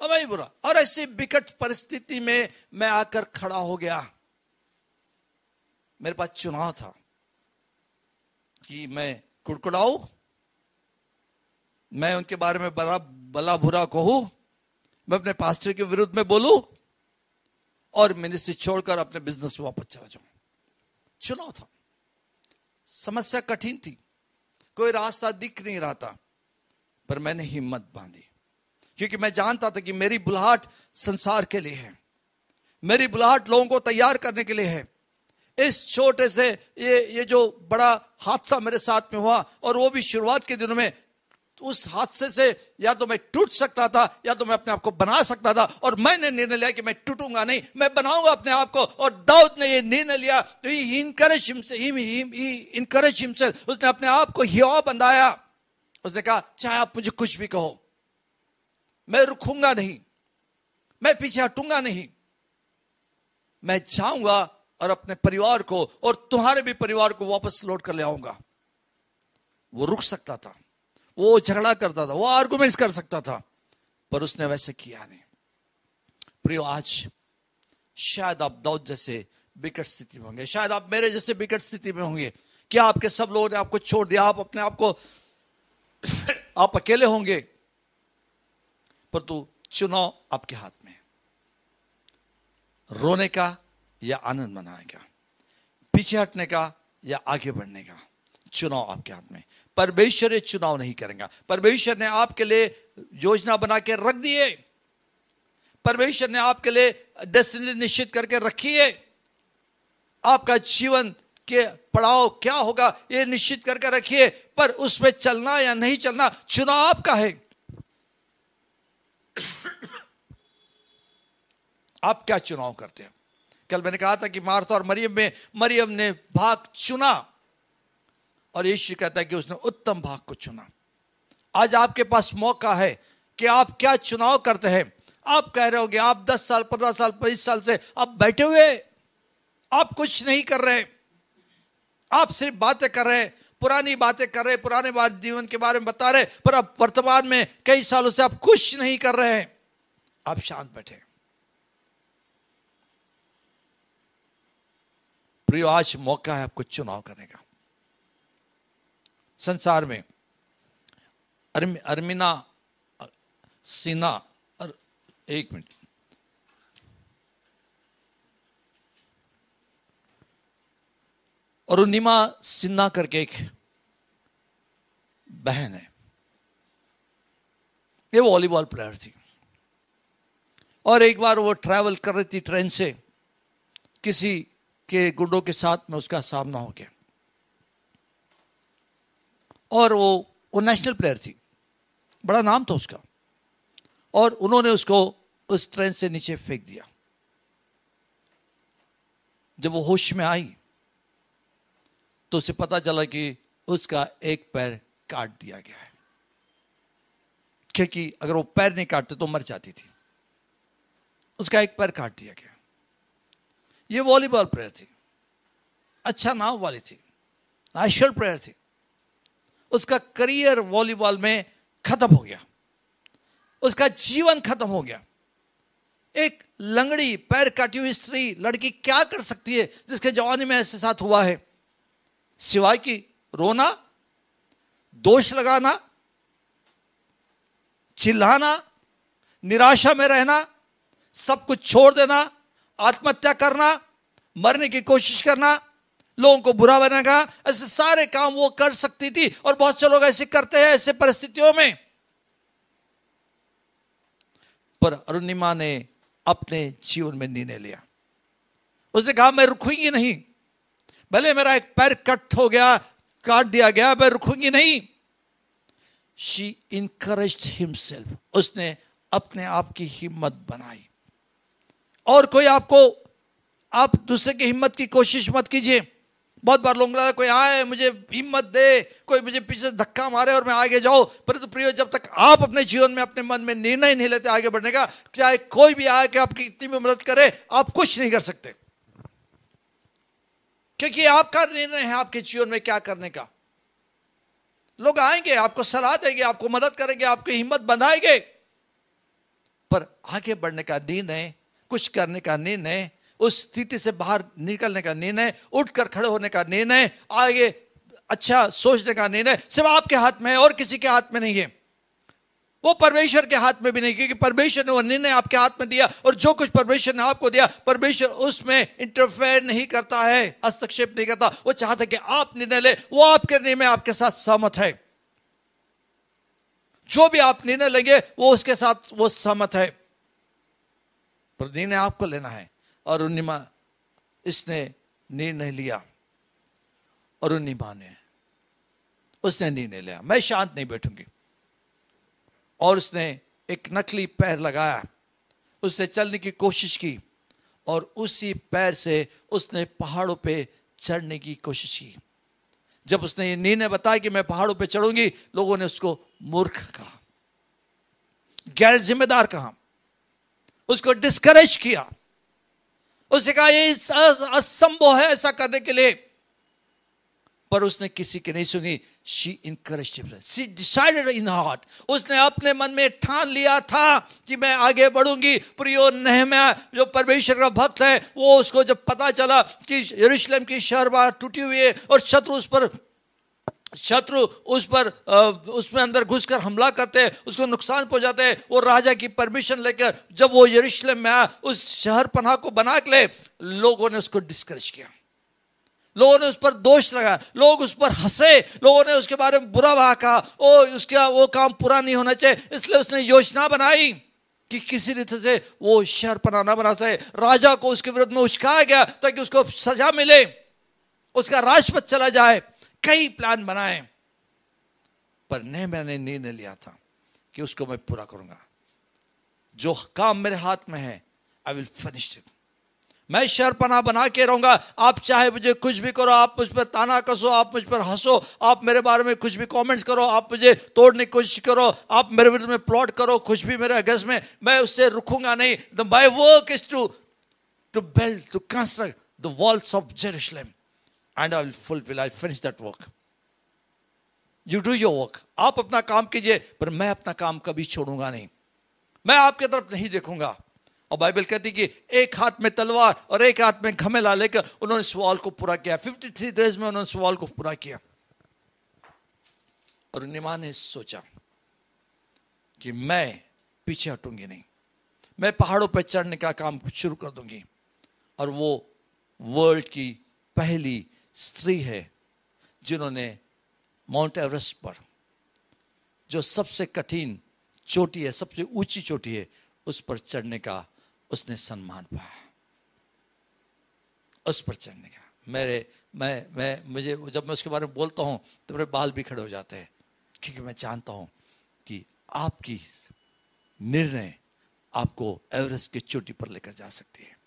और मैं ही बुरा। और ऐसी विकट परिस्थिति में मैं आकर खड़ा हो गया। मेरे पास चुनाव था कि मैं कुड़कुड़ाऊ, मैं उनके बारे में बड़ा बला बुरा कहूँ, मैं अपने पास्टर के विरुद्ध में बोलूँ और मिनिस्ट्री छोड़कर अपने बिज़नेस में वापस चला जाऊँ। चुनाव था। समस्या कठिन थी। कोई रास्ता दिख नहीं रहा था, पर मैंने हिम्मत बांधी। क्योंकि मैं जानता था कि मेरी बुलाहट संसार के लिए है। मेरी बुलाहट लोगों को तैयार करने के लिए है। इस छोटे से ये ये जो बड़ा हादसा मेरे साथ में हुआ और वो भी शुरुआत के दिनों में, उस हादसे से या तो मैं टूट सकता था, या तो मैं अपने आप को बना सकता था और मैंने निर्णय लिया कि मैं टूटूँगा नहीं। मैं बनाऊँगा अपने आप को और दाऊद ने ये निर्णय लिया। तो ही इनकरेज इनकरेज उसने अपने आप को हिया बंधाया। उसने कहा, चाहे आप मुझे कुछ भी कहो, मैं रुकूँगा नहीं, मैं पीछे हटूँगा नहीं। मैं जाऊँगा और अपने परिवार को और तुम्हारे भी परिवार को वापस लौट कर ले आऊँगा। वो रुक सकता था। वो झगड़ा करता था। वो आर्गुमेंट्स कर सकता था। पर उसने वैसे किया नहीं। प्रियो, आज शायद आप दाऊद जैसे विकट स्थिति में होंगे। शायद आप मेरे जैसे विकट स्थिति में होंगे क्या आपके सब लोगों ने आपको छोड़ दिया। आप अपने आप को आप अकेले होंगे। पर तू चुनाव आपके हाथ में रोने का या आनंद मनाने का पीछे हटने का या आगे बढ़ने का। चुनाव आपके हाथ में। परमेश्वर चुनाव नहीं करेगा। परमेश्वर ने आपके लिए योजना बना के रख दिए परमेश्वर ने आपके लिए डेस्टिनी निश्चित करके रखी है। आपका जीवन के पड़ाव क्या होगा, ये निश्चित करके रखिए। पर उसमें चलना या नहीं चलना, चुनाव आपका है। आप क्या चुनाव करते हैं? कल मैंने कहा था कि मार्था और मरियम में, मरियम ने भाग चुना। और यीशु कहता है कि उसने उत्तम भाग को चुना। आज आपके पास मौका है कि आप क्या चुनाव करते हैं। आप कह रहे होगे, आप दस साल, पंद्रह साल पच्चीस साल से आप बैठे हुए आप कुछ नहीं कर रहे आप सिर्फ़ बातें कर रहे हैं, पुरानी बातें कर रहे पुराने बात जीवन के बारे में बता रहे पर अब वर्तमान में कई सालों से आप कुछ नहीं कर रहे हैं। आप शांत बैठे प्रियो, आज मौका है आपको चुनाव करने का। संसार में अर्मिना सिन्हा और एक मिनट। अरुणिमा सिन्हा करके एक बहन है। ये वॉलीबॉल प्लेयर थी। और एक बार वो ट्रैवल कर रही थी ट्रेन से किसी के गुंडों के साथ में उसका सामना हो गया। और वो वो नेशनल प्लेयर थी। बड़ा नाम था उसका। और उन्होंने उसको उस ट्रेन से नीचे फेंक दिया। जब वो होश में आई तो उसे पता चला कि उसका एक पैर काट दिया गया है। क्योंकि अगर वो पैर नहीं काटते तो मर जाती थी। उसका एक पैर काट दिया गया। ये वॉलीबॉल प्लेयर थी। अच्छा नाव वाली थी नेशनल प्लेयर थी। उसका करियर वॉलीबॉल में खत्म हो गया। उसका जीवन खत्म हो गया। एक लंगड़ी पैर काटी हुई स्त्री, लड़की क्या कर सकती है जिसके जवानी में ऐसे साथ हुआ है? सिवाय की रोना, दोष लगाना, चिल्लाना, निराशा में रहना, सब कुछ छोड़ देना आत्महत्या करना, मरने की कोशिश करना, लोगों को बुरा बनेगा ऐसे सारे काम वो कर सकती थी और बहुत से लोग ऐसे करते हैं, ऐसे परिस्थितियों में। पर अरुणिमा ने अपने जीवन में निर्णय लिया। उसने कहा, मैं रुकूँगी नहीं। भले मेरा एक पैर कट हो गया, काट दिया गया, मैं रुकूँगी नहीं। शी इनकरेज हिमसेल्फ उसने अपने आप की हिम्मत बनाई। और कोई आपको, आप दूसरे की हिम्मत की कोशिश मत कीजिए। बहुत बार लोग कोई आए, मुझे हिम्मत दे, कोई मुझे पीछे धक्का मारे और मैं आगे जाऊँ। परंतु प्रियो, जब तक आप अपने जीवन में, अपने मन में निर्णय नहीं लेते आगे बढ़ने का, चाहे कोई भी आए कि आपकी कितनी भी मदद करे, आप कुछ नहीं कर सकते। क्योंकि आपका निर्णय है आपके जीवन में क्या करने का। लोग आएँगे, आपको सलाह देंगे, आपको मदद करेंगे, आपकी हिम्मत बनाएँगे। पर आगे बढ़ने का निर्णय कुछ करने का निर्णय, उस स्थिति से बाहर निकलने का निर्णय, उठकर खड़े होने का निर्णय, आगे अच्छा सोचने का निर्णय सिर्फ़ आपके हाथ में है और किसी के हाथ में नहीं है। वो परमेश्वर के हाथ में भी नहीं, क्योंकि परमेश्वर ने वो निर्णय आपके हाथ में दिया और जो कुछ परमेश्वर ने आपको दिया, परमेश्वर उसमें इंटरफेयर नहीं करता है, हस्तक्षेप नहीं करता। वो चाहता कि आप निर्णय ले, वो आपके निर्णय आपके साथ सहमत है। जो भी आप निर्णय लेंगे, वो उसके साथ, वो सहमत है। पर निर्णय आपको लेना है। और इसने निर्णय लिया। और उन्नीमा ने उसने निर्णय लिया। मैं शांत नहीं बैठूँगी। और उसने एक नकली पैर लगाया। उससे चलने की कोशिश की। और उसी पैर से उसने पहाड़ों पे चढ़ने की कोशिश की। जब उसने ये निर्णय बताया कि मैं पहाड़ों पे चढ़ूँगी, लोगों ने उसको मूर्ख कहा। गैर जिम्मेदार कहा। उसको डिस्करेज किया। उसने कहा, ये असंभव है ऐसा करने के लिए। पर उसने किसी की नहीं सुनी। She encourage she decided in heart उसने अपने मन में ठान लिया था कि मैं आगे बढ़ूँगी। प्रियो नहम्या, जो परमेश्वर का भक्त है, वो उसको जब पता चला कि यरूशलेम की शहर बार टूटी हुई है और शत्रु उस पर शत्रु उस पर उसमें अंदर घुसकर हमला करते हैं, उसको नुकसान पहुंचाते हैं, वो राजा की परमिशन लेकर जब वो यरूशलेम में आया, उस शहर पनाह को बना के ले, लोगों ने उसको डिस्करेज किया। लोगों ने उस पर दोष लगाया, लोग उस पर हंसे, लोगों ने उसके बारे में बुरा भा कहा, ओ, उसका वो काम पूरा नहीं होना चाहिए, इसलिए उसने योजना बनाई कि किसी रीति से वो शहर पनाना बना सके। राजा को उसके विरुद्ध में उचकाया गया ताकि उसको सजा मिले, उसका राजपथ चला जाए। कई प्लान बनाए, पर नहीं, मैंने निर्णय लिया था कि उसको मैं पूरा करूँगा। जो काम मेरे हाथ में है आई विल फिनिश इट मैं शहरपना बना के रहूँगा। आप चाहे मुझे कुछ भी करो, आप मुझ पर ताना कसो, आप मुझ पर हंसो, आप मेरे बारे में कुछ भी कमेंट्स करो, आप मुझे तोड़ने की कोशिश करो, आप मेरे विरुद्ध में प्लॉट करो, कुछ भी मेरे अगस्त में, मैं उससे रुकूँगा नहीं। The my work is to to build to construct the walls of Jerusalem and I will fulfil I finish that work you do your work आप अपना काम कीजिए, पर मैं अपना काम कभी छोड़ूँगा नहीं। मैं आपके तरफ़ नहीं देखूँगा। और बाइबल कहती कि एक हाथ में तलवार और एक हाथ में घमेला लेकर उन्होंने सवाल को पूरा किया। 53 थ्री डेज़ में उन्होंने सवाल को पूरा किया। और निमा ने सोचा कि मैं पीछे हटूँगी नहीं। मैं पहाड़ों पर चढ़ने का काम शुरू कर दूँगी। और वो वर्ल्ड की पहली स्त्री है जिन्होंने माउंट एवरेस्ट पर, जो सबसे कठिन चोटी है, सबसे ऊँची चोटी है, उस पर चढ़ने का उसने सम्मान पाया। उस पर चढ़ने का। मेरे, मैं मैं, मुझे, जब मैं उसके बारे में बोलता हूँ तो मेरे बाल भी खड़े हो जाते हैं, क्योंकि मैं जानता हूँ कि आपकी निर्णय आपको एवरेस्ट की चोटी पर लेकर जा सकती है।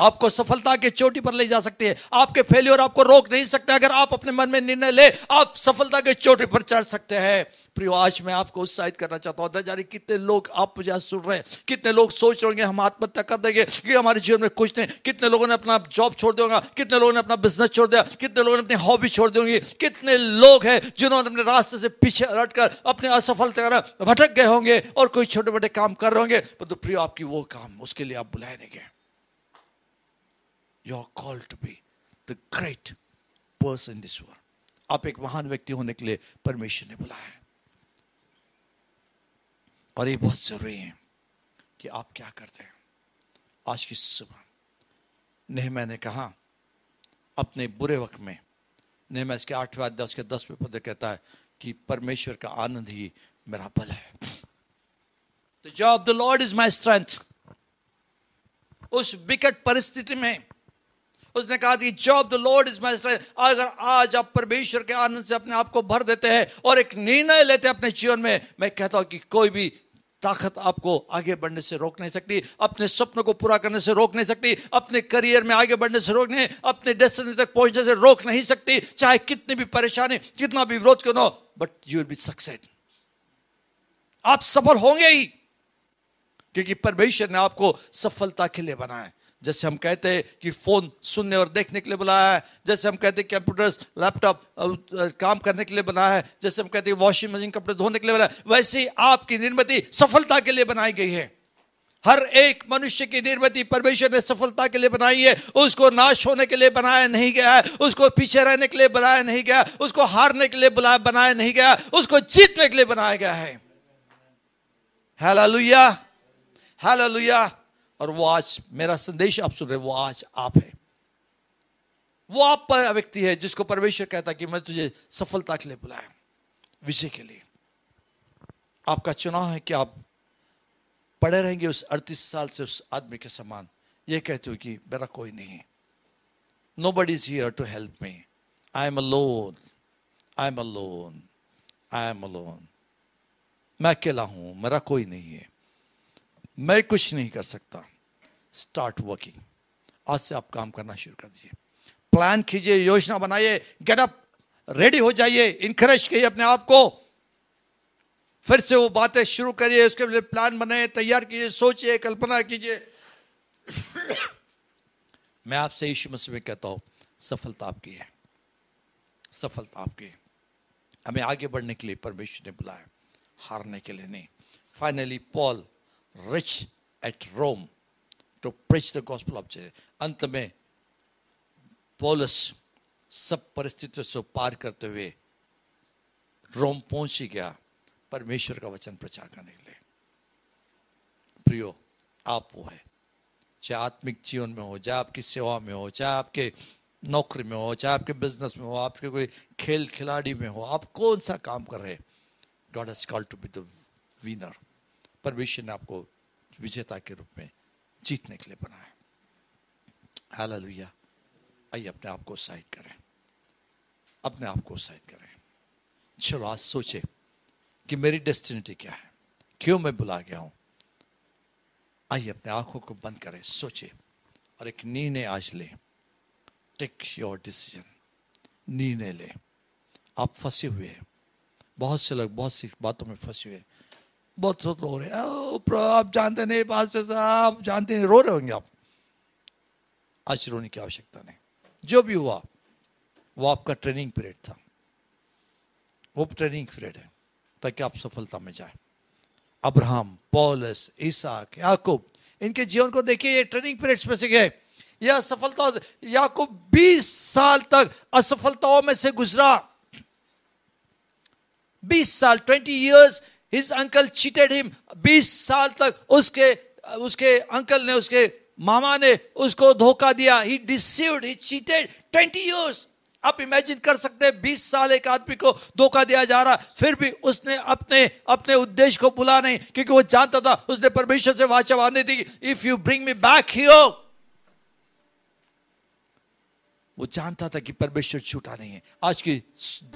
आपको सफलता के चोटी पर ले जा सकती है। आपके फेलियर आपको रोक नहीं सकते। अगर आप अपने मन में निर्णय ले, आप सफलता के चोटी पर चढ़ सकते हैं। प्रियो, आज मैं आपको उत्साहित करना चाहता हूँ। जारी कितने लोग आप मुझे सुन रहे हैं? कितने लोग सोच रहे होंगे, हम आत्महत्या कर देंगे कि हमारे जीवन में कुछ नहीं। कितने लोगों ने अपना जॉब छोड़ दिया कितने लोगों ने अपना बिज़नेस छोड़ दिया? कितने लोगों ने अपनी हॉबी छोड़ दी होंगी? कितने लोग हैं जिन्होंने अपने रास्ते से पीछे हट कर अपने असफलता भटक गए होंगे और कोई छोटे मोटे काम कर रहे होंगे? तो प्रियो, आपकी वो काम, उसके लिए आप बुलाए नहीं गए। You are called to be the great person this world आप एक महान व्यक्ति होने के लिए परमेश्वर ने बुलाया है। और ये बहुत ज़रूरी है कि आप क्या करते हैं। आज की सुबह नेह मैंने कहा, अपने बुरे वक्त में नेह मैं इसके आठवें अध्याय, उसके दसवें पद कहता है कि परमेश्वर का आनंद ही मेरा बल है। The Job the Lord is my strength उस विकट परिस्थिति में उसने कहा कि Job the Lord is my अगर आज आप परमेश्वर के आनंद से अपने आप को भर देते हैं और एक निर्णय लेते हैं अपने जीवन में, मैं कहता हूँ कि कोई भी ताकत आपको आगे बढ़ने से रोक नहीं सकती, अपने सपनों को पूरा करने से रोक नहीं सकती, अपने करियर में आगे बढ़ने से रोक नहीं, अपने डेस्टिनी तक पहुँचने से रोक नहीं सकती, चाहे कितनी भी परेशानी, कितना भी विरोध क्यों हो but you will be success आप सफल होंगे ही, क्योंकि परमेश्वर ने आपको सफलता के लिए बनाया जैसे हम कहते हैं कि फ़ोन सुनने और देखने के लिए बनाया है, जैसे हम कहते हैं कंप्यूटर्स लैपटॉप काम करने के लिए बनाया है, जैसे हम कहते हैं वॉशिंग मशीन कपड़े धोने के लिए बनाया वैसे ही आपकी निर्मित सफलता के लिए बनाई गई है। हर एक मनुष्य की निर्मित परमेश्वर ने सफलता के लिए बनाई है, उसको नाश होने के लिए बनाया नहीं गया है, उसको पीछे रहने के लिए बनाया नहीं गया उसको हारने के लिए बनाया नहीं गया उसको जीतने के लिए बनाया गया है। Hallelujah hallelujah. और वो आज मेरा संदेश आप सुन रहे वो आज आप है। वो आप पर व्यक्ति है जिसको परमेश्वर कहता कि मैं तुझे सफलता के लिए बुलाया विजय के लिए। आपका चुनाव है कि आप पड़े रहेंगे उस अड़तीस साल से उस आदमी के समान। ये कहते हो कि मेरा कोई नहीं है। Nobody is here to help me I am alone I am alone I am alone मैं अकेला हूँ, मेरा कोई नहीं है। मैं कुछ नहीं कर सकता। स्टार्ट वर्किंग आज से आप काम करना शुरू कर दीजिए। प्लान कीजिए, योजना बनाइए गेट अप रेडी हो जाइए इंकरेज कीजिए अपने आप को। फिर से वो बातें शुरू करिए, उसके लिए प्लान बनाए तैयार कीजिए, सोचिए, कल्पना कीजिए। मैं आपसे यीशु मसीह में कहता हूँ, सफलता आपकी है। सफलता आपकी है। हमें आगे बढ़ने के लिए परमेश्वर ने बुलाया, हारने के लिए नहीं। Finally Paul reach at Rome to preach the gospel of जे अंत में पोलस सब परिस्थितियों से पार करते हुए रोम पहुँच ही गया परमेश्वर का वचन प्रचार करने के लिए। प्रियो, आप वो है। चाहे आत्मिक जीवन में हो, चाहे आपकी सेवा में हो, चाहे आपके नौकरी में हो, चाहे आपके बिज़नेस में हो, आपके कोई खेल खिलाड़ी में हो, आप कौन सा काम कर रहे हैं? God has called to be the winner परमेश्वर ने आपको विजेता के रूप में जीतने के लिए बना है हालेलुया। आइए अपने आप को उत्साहित करें। अपने आप को उत्साहित करें। चलो आज सोचे कि मेरी डेस्टिनिटी क्या है? क्यों मैं बुला गया हूँ? आइए अपने आँखों को बंद करें, सोचे और एक निर्णय आज ले। टेक योर डिसीज़न निर्णय ले। आप फंसे हुए हैं। बहुत से लोग बहुत सी बातों में फंसे हुए हैं। बहुत लोग रो रहे आप जानते नहीं पास्टर साहब जानते नहीं, रो रहे होंगे आप। आज रोने की आवश्यकता नहीं। जो भी हुआ, वो आपका ट्रेनिंग पीरियड था। वो ट्रेनिंग पीरियड है, ताकि आप सफलता में जाए। अब्राहम, पॉलस ईसाक याकूब, इनके जीवन को देखिए, ये ट्रेनिंग पीरियड्स में से गए। यह सफलता, याकूब 20 साल तक असफलताओं में से गुजरा। 20 साल 20 years his uncle cheated him 20 साल तक उसके उसके अंकल ने, उसके मामा ने उसको धोखा दिया। He deceived he cheated 20 years आप इमेजिन कर सकते हैं 20 साल एक आदमी को धोखा दिया जा रहा, फिर भी उसने अपने अपने उद्देश्य को भुला नहीं, क्योंकि वो जानता था, उसने परमेश्वर से वाचा बांधी थी if you bring me back here वो जानता था कि परमेश्वर झूठा नहीं है। आज की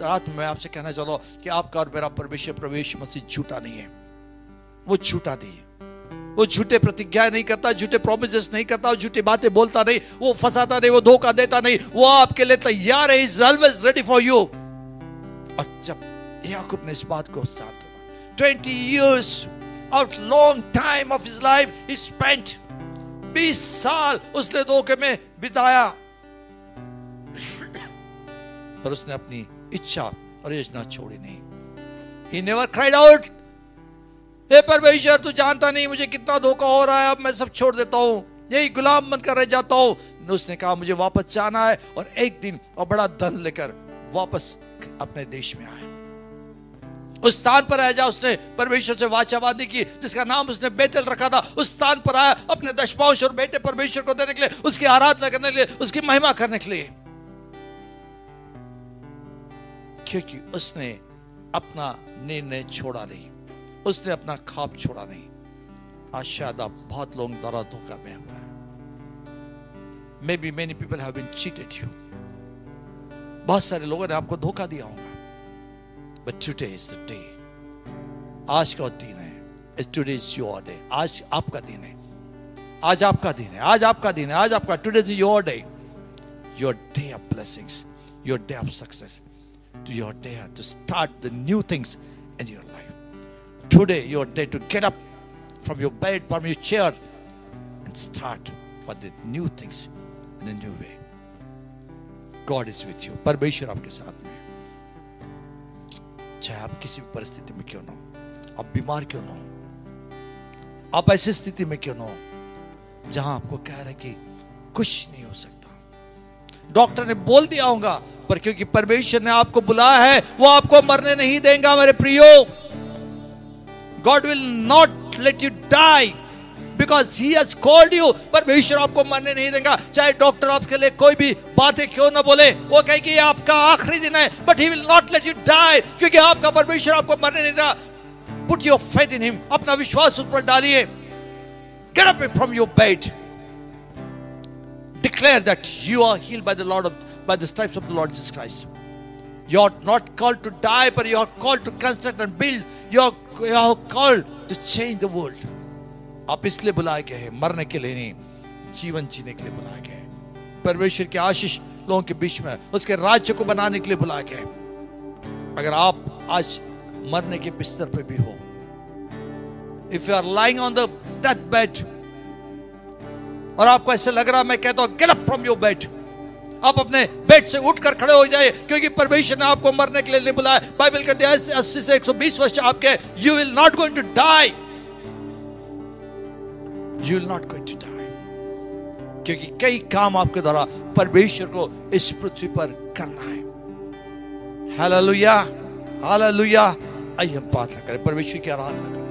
रात में आपसे कहना चाहता हूँ कि आपका और मेरा परमेश्वर प्रवेश मसीह झूठा नहीं है। वो झूठा नहीं है। वो झूठे प्रतिज्ञा नहीं करता, झूठे प्रोमिस नहीं करता, झूठी बातें बोलता नहीं, वो फंसाता नहीं, वो धोखा देता नहीं, वो आपके लिए तैयार है। Is always ready for you और जब याकूब ने इस बात को साथ twenty years out long time of his life spent बीस साल उसने धोखे में बिताया। पर उसने अपनी इच्छा और योजना छोड़ी नहीं। ही नेवर क्राइड आउट हे परमेश्वर, तू जानता नहीं मुझे कितना धोखा हो रहा है, अब मैं सब छोड़ देता हूँ। यही गुलाम बनकर रह जाता हूँ। उसने कहा, मुझे वापस जाना है और एक दिन और बड़ा धन लेकर वापस अपने देश में आए। उस स्थान पर आया उसने परमेश्वर से वाचावादी की, जिसका नाम उसने बेतल रखा था, उस स्थान पर आया अपने दशपांश और बेटे परमेश्वर को देने के लिए, उसकी आराधना करने के लिए, उसकी महिमा करने के लिए। क्योंकि उसने अपना निर्णय छोड़ा नहीं। उसने अपना खाप छोड़ा नहीं। आज शायद आप बहुत लोग द्वारा धोखा में हुआ है। May be many people have been cheated you बहुत सारे लोगों ने आपको धोखा दिया होगा। But today is the day आज का दिन है। टुडे इज़ योर डे आज आपका दिन है। आज आपका दिन है। आज आपका दिन है। आज आपका today is your day your day of blessings your day of success your day to start the new things in your life today your day to get up from your bed, from your chair, and start for the new things in a new way. God is with you. परमेश्वर आपके साथ में चाहे आप किसी भी परिस्थिति में क्यों ना हो आप बीमार क्यों ना हो आप ऐसी स्थिति में क्यों ना हो जहाँ आपको कह रहे कि कुछ नहीं हो सकता डॉक्टर ने बोल दिया होगा, पर क्योंकि परमेश्वर ने आपको बुलाया है, वो आपको मरने नहीं देगा, मेरे प्रियो। God will not let you die because he has called you परमेश्वर आपको मरने नहीं देगा, चाहे डॉक्टर आपके लिए कोई भी बातें क्यों ना बोले, वो कहे कि आपका आखिरी दिन है but he will not let you die क्योंकि आपका परमेश्वर आपको मरने नहीं देगा। Put your faith in him अपना विश्वास उस पर डालिए। Get up from your bed declare that you are healed by the Lord of by the stripes of the Lord Jesus Christ. You are not called to die, but you are called to construct and build. You are, you are called to change the world. आप इसलिए बुलाए गए हैं मरने के लिए नहीं जीवन जीने के लिए बुलाए गए परमेश्वर की आशीष लोगों के बीच में उसके राज्य को बनाने के लिए बुलाए गए अगर आप आज मरने के बिस्तर पे भी हो if you are lying on the death bed और आपको ऐसे लग रहा मैं कहता हूँ गेट फ्रॉम योर बेड आप अपने बेड से उठकर खड़े हो जाए क्योंकि परमेश्वर ने आपको मरने के लिए बुलाया। बाइबल कहते हैं अस्सी से 120 वर्ष आपके you will not going to die you will not going to die क्योंकि कई काम आपके द्वारा परमेश्वर को इस पृथ्वी पर करना है। हालेलुया हालेलुया आइए हम प्रार्थना करें। परमेश्वर की आराधना करें।